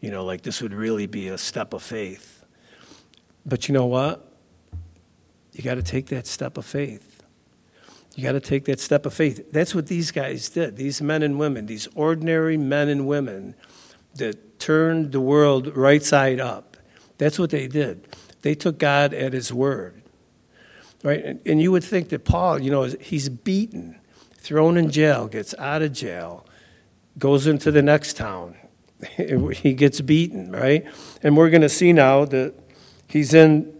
You know, like this would really be a step of faith. But you know what? You got to take that step of faith. You got to take that step of faith. That's what these guys did. These men and women, these ordinary men and women that turned the world right side up that's what they did. They took God at his word. Right? And, and you would think that Paul, you know, he's beaten, thrown in jail, gets out of jail, goes into the next town. *laughs* he gets beaten, right? And we're going to see now that he's in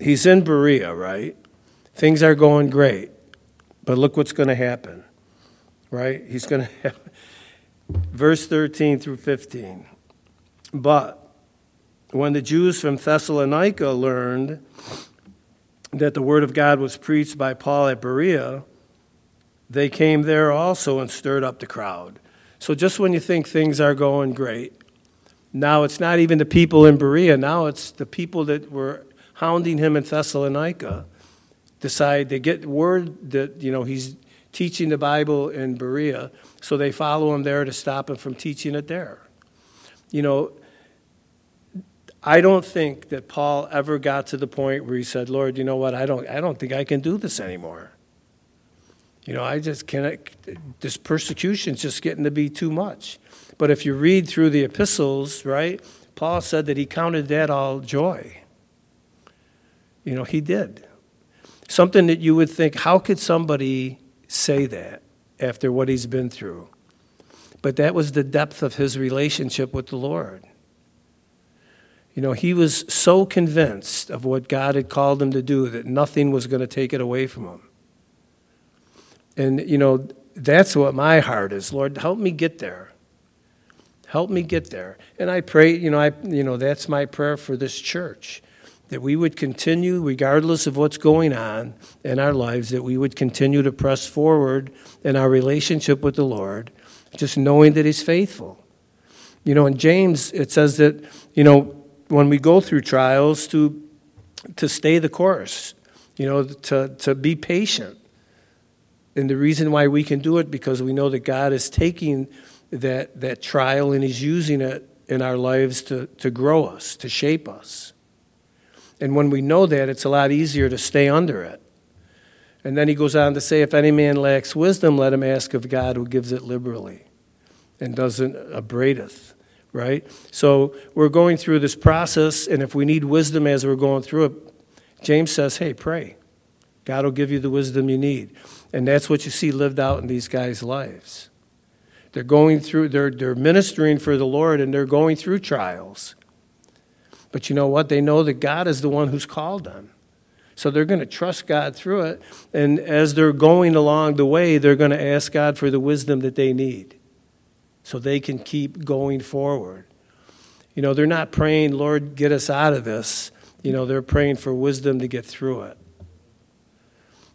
he's in Berea, right? Things are going great. But look what's going to happen. Right? He's going to have verse 13 through 15. But when the Jews from Thessalonica learned that the word of God was preached by Paul at Berea, they came there also and stirred up the crowd. So just when you think things are going great, now it's not even the people in Berea, now it's the people that were hounding him in Thessalonica decide they get word that you know he's teaching the Bible in Berea, so they follow him there to stop him from teaching it there. You know, I don't think that Paul ever got to the point where he said, Lord, you know what? I don't, I don't think I can do this anymore. You know, I just can't, this persecution's just getting to be too much. But if you read through the epistles, right, Paul said that he counted that all joy. You know, he did. Something that you would think, how could somebody say that after what he's been through? But that was the depth of his relationship with the Lord. You know, he was so convinced of what God had called him to do that nothing was going to take it away from him. And, you know, that's what my heart is. Lord, help me get there. Help me get there. And I pray, you know, I, you know, that's my prayer for this church that we would continue, regardless of what's going on in our lives, that we would continue to press forward in our relationship with the Lord, just knowing that He's faithful. You know, in James, it says that, you know, when we go through trials to to stay the course, you know, to, to be patient. And the reason why we can do it because we know that God is taking that, that trial and He's using it in our lives to, to grow us, to shape us. And when we know that, it's a lot easier to stay under it. And then he goes on to say, If any man lacks wisdom, let him ask of God who gives it liberally and doesn't upbraideth right? So we're going through this process, and if we need wisdom as we're going through it, James says, hey, pray. God will give you the wisdom you need. And that's what you see lived out in these guys' lives. They're going through, they're, they're ministering for the Lord, and they're going through trials. But you know what? They know that God is the one who's called them. So they're going to trust God through it. And as they're going along the way, they're going to ask God for the wisdom that they need so they can keep going forward. You know, they're not praying, Lord, get us out of this. You know, they're praying for wisdom to get through it.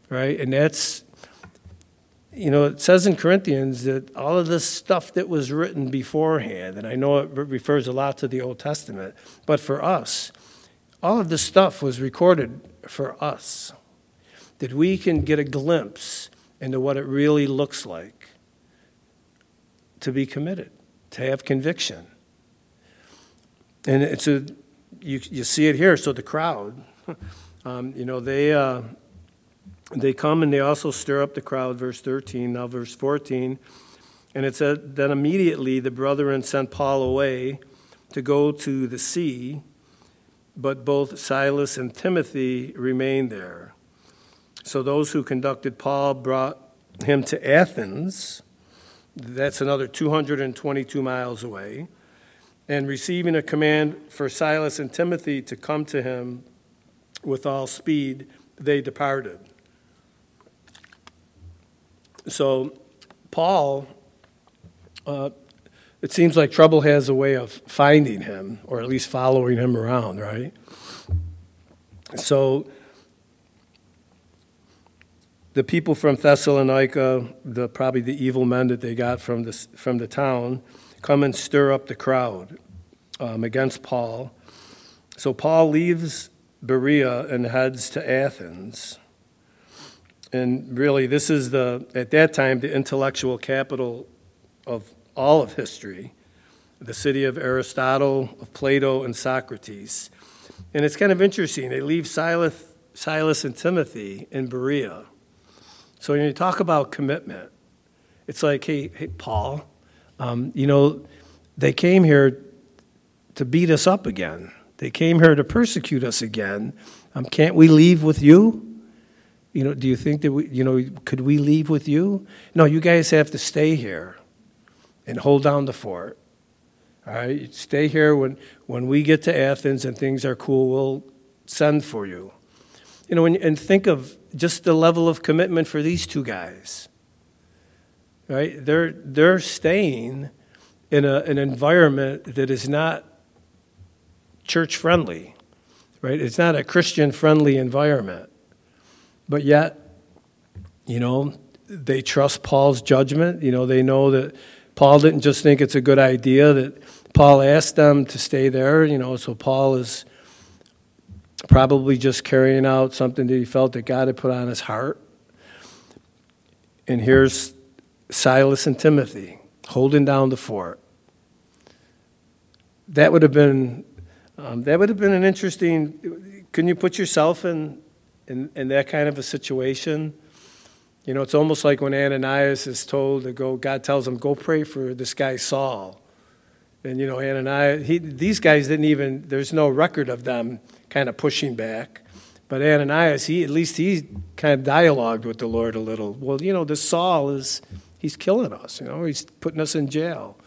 right? And that's, you know, it says in Corinthians that all of this stuff that was written beforehand, and I know it refers a lot to the Old Testament, but for us, all of this stuff was recorded for us, that we can get a glimpse into what it really looks like to be committed, to have conviction. And it's a, you, you see it here. So the crowd, *laughs* um, you know, they, uh, they come and they also stir up the crowd, verse 13, now verse 14. And it said, Then immediately the brethren sent Paul away to go to the sea, but both Silas and Timothy remained there. So those who conducted Paul brought him to Athens. That's another 222 miles away. And receiving a command for Silas and Timothy to come to him with all speed, they departed. So, Paul, uh, it seems like trouble has a way of finding him, or at least following him around, right? So, the people from Thessalonica, the, probably the evil men that they got from the, from the town, come and stir up the crowd um, against Paul. So Paul leaves Berea and heads to Athens. And really, this is the, at that time, the intellectual capital of all of history the city of Aristotle, of Plato, and Socrates. And it's kind of interesting. They leave Silas, Silas and Timothy in Berea. So when you talk about commitment, it's like, hey, hey Paul, um, you know, they came here to beat us up again. They came here to persecute us again. Um, can't we leave with you? You know, do you think that we, you know, could we leave with you? No, you guys have to stay here and hold down the fort. All right, stay here when, when we get to Athens and things are cool, we'll send for you. You know, and, and think of just the level of commitment for these two guys. Right? They're, they're staying in a, an environment that is not church friendly, right? It's not a Christian friendly environment. But yet, you know, they trust Paul's judgment. You know, they know that Paul didn't just think it's a good idea, that Paul asked them to stay there, you know, so Paul is probably just carrying out something that he felt that God had put on his heart. And here's Silas and Timothy holding down the fort. That would have been um, that would have been an interesting. Can you put yourself in, in in that kind of a situation? You know, it's almost like when Ananias is told to go. God tells him, "Go pray for this guy Saul." And you know, Ananias, he, these guys didn't even. There's no record of them kind of pushing back. But Ananias, he at least he kind of dialogued with the Lord a little. Well, you know, this Saul is he's killing us. You know, he's putting us in jail.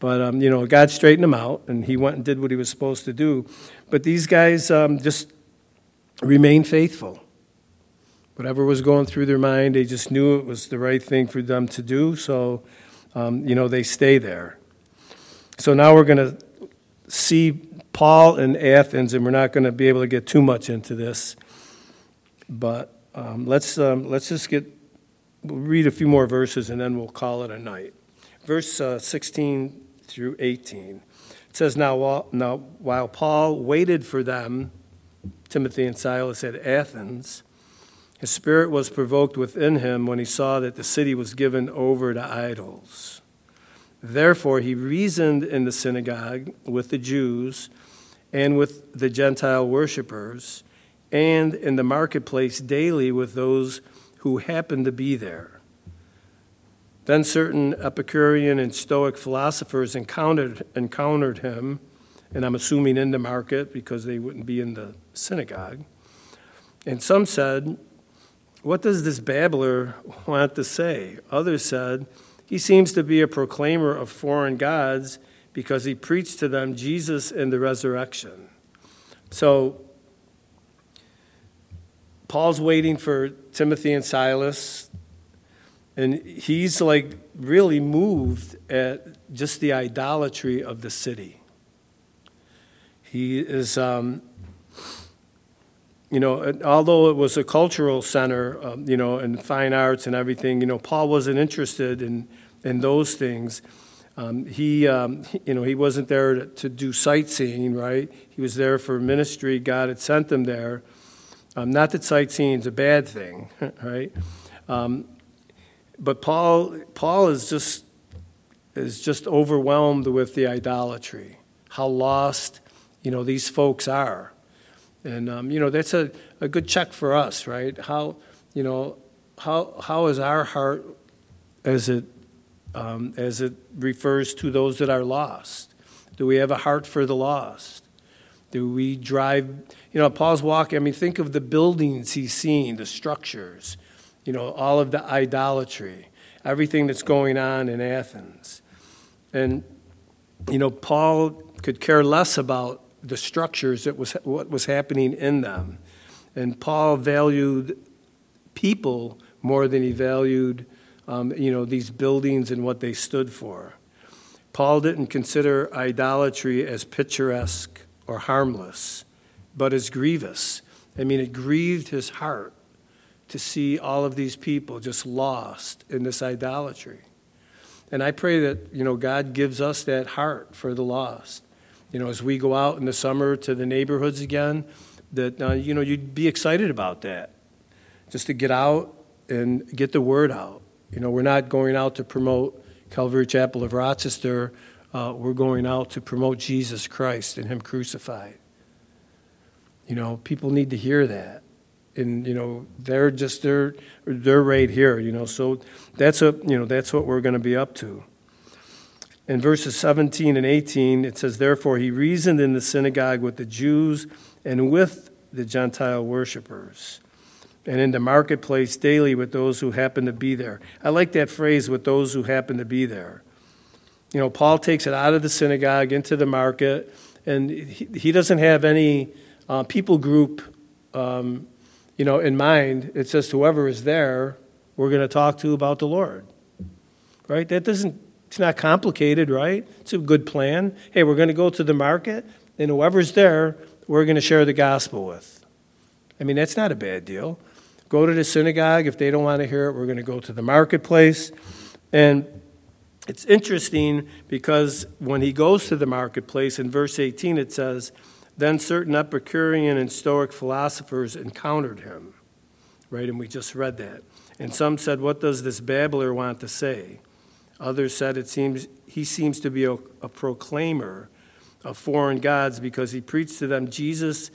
But um, you know, God straightened him out, and he went and did what he was supposed to do. But these guys um, just remained faithful. Whatever was going through their mind, they just knew it was the right thing for them to do. So, um, you know, they stay there. So now we're going to see Paul in Athens, and we're not going to be able to get too much into this, but um, let's, um, let's just get, we'll read a few more verses and then we'll call it a night. Verse uh, 16 through 18. It says, now, now, while Paul waited for them, Timothy and Silas at Athens, his spirit was provoked within him when he saw that the city was given over to idols. Therefore, he reasoned in the synagogue with the Jews and with the Gentile worshippers, and in the marketplace daily with those who happened to be there. Then certain Epicurean and Stoic philosophers encountered, encountered him, and I'm assuming in the market because they wouldn't be in the synagogue. And some said, What does this babbler want to say? Others said, He seems to be a proclaimer of foreign gods because he preached to them Jesus and the resurrection. So, Paul's waiting for Timothy and Silas, and he's like really moved at just the idolatry of the city. He is, um, you know, although it was a cultural center, um, you know, and fine arts and everything, you know, Paul wasn't interested in, in those things. Um, he, um, you know, he wasn't there to, to, do sightseeing, right? He was there for ministry. God had sent him there. Um, not that sightseeing is a bad thing, *laughs* right? Um, but Paul, Paul is just is just overwhelmed with the idolatry, how lost, you know, these folks are. And, um, you know, that's a, a good check for us, right? How, you know, how, how is our heart as it, um, as it refers to those that are lost? Do we have a heart for the lost? Do we drive, you know, Paul's walking, I mean, think of the buildings he's seeing, the structures, you know, all of the idolatry, everything that's going on in Athens. And, you know, Paul could care less about the structures that was what was happening in them. And Paul valued people more than he valued, um, you know, these buildings and what they stood for. Paul didn't consider idolatry as picturesque or harmless, but as grievous. I mean, it grieved his heart to see all of these people just lost in this idolatry. And I pray that, you know, God gives us that heart for the lost. You know, as we go out in the summer to the neighborhoods again, that, uh, you know, you'd be excited about that. Just to get out and get the word out. You know, we're not going out to promote Calvary Chapel of Rochester. Uh, we're going out to promote Jesus Christ and Him crucified. You know, people need to hear that and you know they're just they're they're right here you know so that's a you know that's what we're going to be up to in verses 17 and 18 it says therefore he reasoned in the synagogue with the jews and with the gentile worshippers and in the marketplace daily with those who happen to be there i like that phrase with those who happen to be there you know paul takes it out of the synagogue into the market and he, he doesn't have any uh, people group um, you know, in mind, it says whoever is there, we're going to talk to about the Lord. Right? That doesn't, it's not complicated, right? It's a good plan. Hey, we're going to go to the market, and whoever's there, we're going to share the gospel with. I mean, that's not a bad deal. Go to the synagogue. If they don't want to hear it, we're going to go to the marketplace. And it's interesting because when he goes to the marketplace, in verse 18, it says, then certain Epicurean and Stoic philosophers encountered him. Right? And we just read that. And some said, What does this babbler want to say? Others said, It seems he seems to be a, a proclaimer of foreign gods because he preached to them Jesus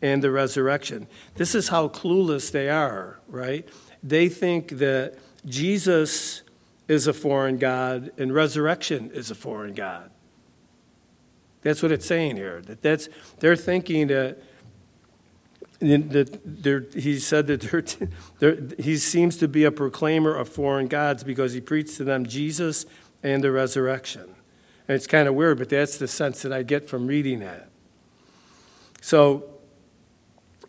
and the resurrection. This is how clueless they are, right? They think that Jesus is a foreign god and resurrection is a foreign god. That's what it's saying here. That that's they're thinking that. That he said that *laughs* they're, he seems to be a proclaimer of foreign gods because he preached to them Jesus and the resurrection. And it's kind of weird, but that's the sense that I get from reading that. So,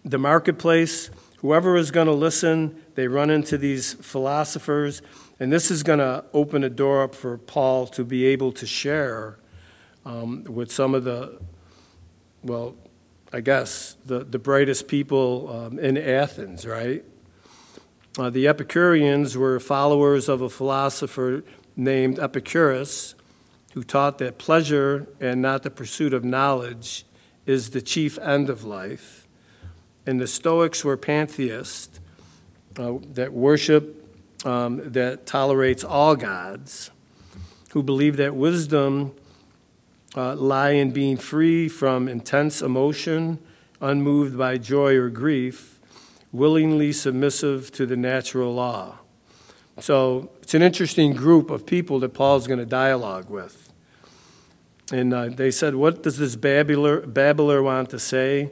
the marketplace, whoever is going to listen, they run into these philosophers, and this is going to open a door up for Paul to be able to share um, with some of the, well, I guess, the, the brightest people um, in Athens, right? Uh, the Epicureans were followers of a philosopher named Epicurus, who taught that pleasure and not the pursuit of knowledge is the chief end of life. And the Stoics were pantheists uh, that worship, um, that tolerates all gods, who believe that wisdom uh, lie in being free from intense emotion, unmoved by joy or grief, willingly submissive to the natural law. So it's an interesting group of people that Paul's going to dialogue with. And uh, they said, What does this babbler, babbler want to say?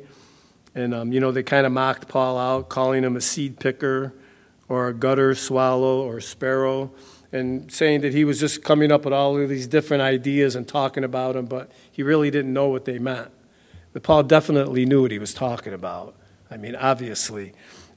And, um, you know, they kind of mocked Paul out, calling him a seed picker or a gutter swallow or sparrow and saying that he was just coming up with all of these different ideas and talking about them, but he really didn't know what they meant. But Paul definitely knew what he was talking about. I mean, obviously.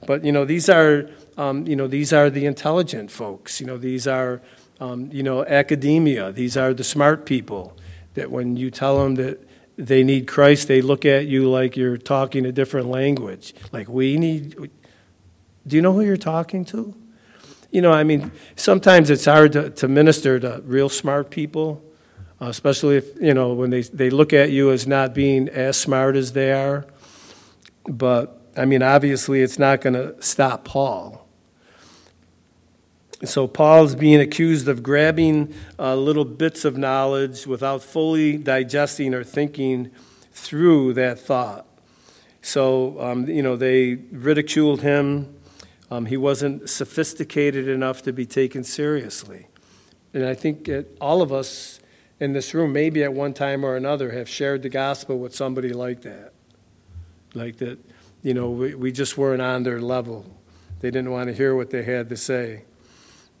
But, you know, these are, um, you know, these are the intelligent folks. You know, these are, um, you know, academia. These are the smart people that when you tell them that they need Christ, they look at you like you're talking a different language. Like, we need. Do you know who you're talking to? You know, I mean, sometimes it's hard to, to minister to real smart people, uh, especially if, you know, when they, they look at you as not being as smart as they are. But, I mean, obviously, it's not going to stop Paul. So, Paul's being accused of grabbing uh, little bits of knowledge without fully digesting or thinking through that thought. So, um, you know, they ridiculed him um, he wasn't sophisticated enough to be taken seriously. And I think that all of us in this room, maybe at one time or another, have shared the gospel with somebody like that. Like that, you know, we, we just weren't on their level. They didn't want to hear what they had to say.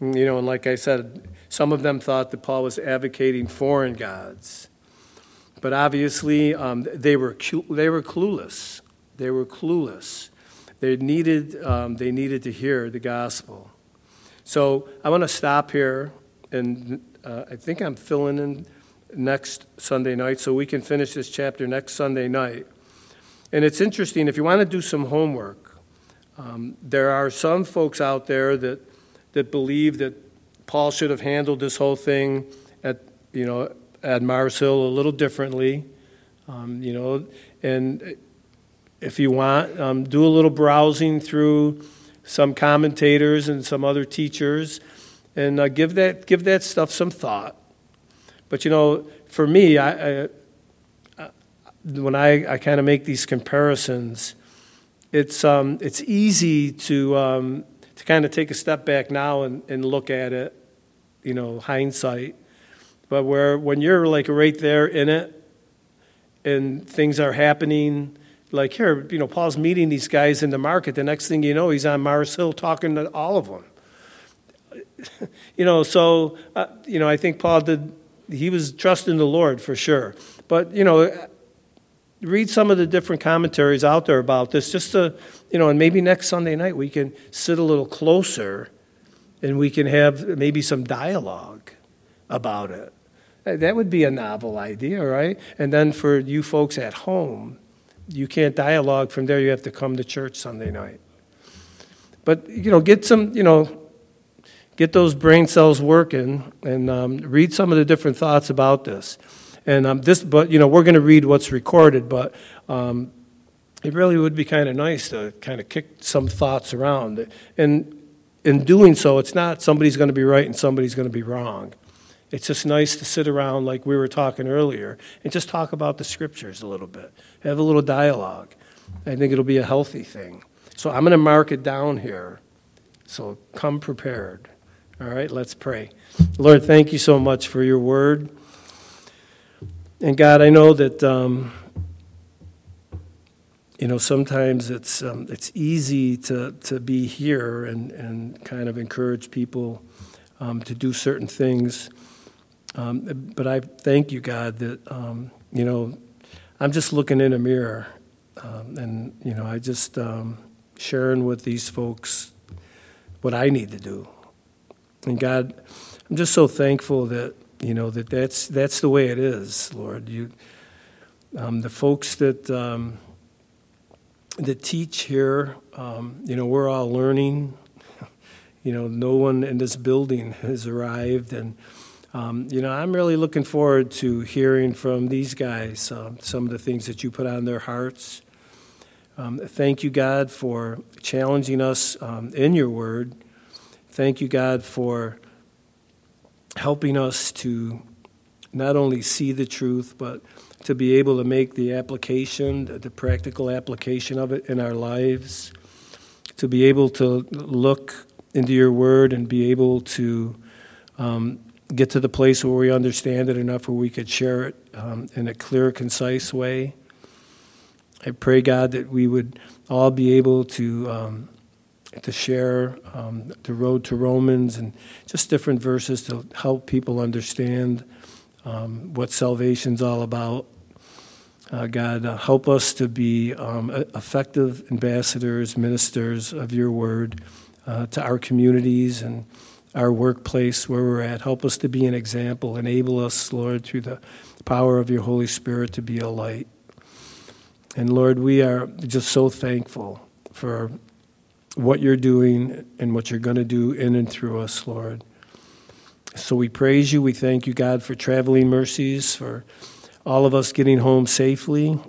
You know, and like I said, some of them thought that Paul was advocating foreign gods. But obviously, um, they, were, they were clueless. They were clueless. They needed, um, they needed to hear the gospel. So I want to stop here, and uh, I think I'm filling in next Sunday night, so we can finish this chapter next Sunday night. And it's interesting, if you want to do some homework, um, there are some folks out there that, that believe that Paul should have handled this whole thing at, you know, at Mars Hill a little differently. Um, you know, and if you want, um, do a little browsing through some commentators and some other teachers, and uh, give that give that stuff some thought. But you know, for me, I, I, I when I, I kind of make these comparisons, it's um, it's easy to um, to kind of take a step back now and, and look at it, you know, hindsight. But where when you're like right there in it, and things are happening like here, you know, Paul's meeting these guys in the market. The next thing you know, he's on Mars Hill talking to all of them. *laughs* you know, so, uh, you know, I think Paul did, he was trusting the Lord for sure. But, you know, read some of the different commentaries out there about this just to, you know, and maybe next Sunday night we can sit a little closer and we can have maybe some dialogue about it. That would be a novel idea, right? And then for you folks at home, you can't dialogue from there. You have to come to church Sunday night. But, you know, get some, you know, get those brain cells working and um, read some of the different thoughts about this. And um, this, but, you know, we're going to read what's recorded, but um, it really would be kind of nice to kind of kick some thoughts around. And in doing so, it's not somebody's going to be right and somebody's going to be wrong. It's just nice to sit around like we were talking earlier and just talk about the scriptures a little bit, have a little dialogue. I think it'll be a healthy thing. So I'm going to mark it down here. So come prepared. All right, let's pray. Lord, thank you so much for your word. And God, I know that um, you know sometimes it's um, it's easy to to be here and and kind of encourage people um, to do certain things. Um, but I thank you, God, that, um, you know, I'm just looking in a mirror. Um, and, you know, I just sharing with these folks what I need to do. And God, I'm just so thankful that, you know, that that's, that's the way it is, Lord. You, um, the folks that, um, that teach here, you know, we're all learning. *laughs* You know, no one in this building *laughs* has arrived. And, um, you know, I'm really looking forward to hearing from these guys uh, some of the things that you put on their hearts. Um, thank you, God, for challenging us um, in your word. Thank you, God, for helping us to not only see the truth, but to be able to make the application, the practical application of it in our lives, to be able to look into your word and be able to um, get to the place where we understand it enough where we could share it um, in a clear, concise way. I pray, God, that we would all be able to um, to share um, the road to Romans and just different verses to help people understand um, what salvation's all about. Uh, God, uh, help us to be um, effective ambassadors, ministers of your word uh, to our communities and our workplace where we're at. Help us to be an example. Enable us, Lord, through the power of your Holy Spirit to be a light. And Lord, we are just so thankful for what you're doing and what you're going to do in and through us, Lord. So we praise you. We thank you, God, for traveling mercies, for all of us getting home safely.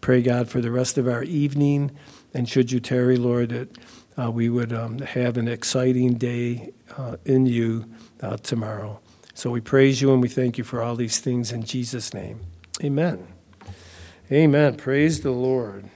Pray, God, for the rest of our evening. And should you tarry, Lord, that uh, we would um, have an exciting day uh, in you uh, tomorrow. So we praise you and we thank you for all these things in Jesus' name. Amen. Amen. Praise the Lord.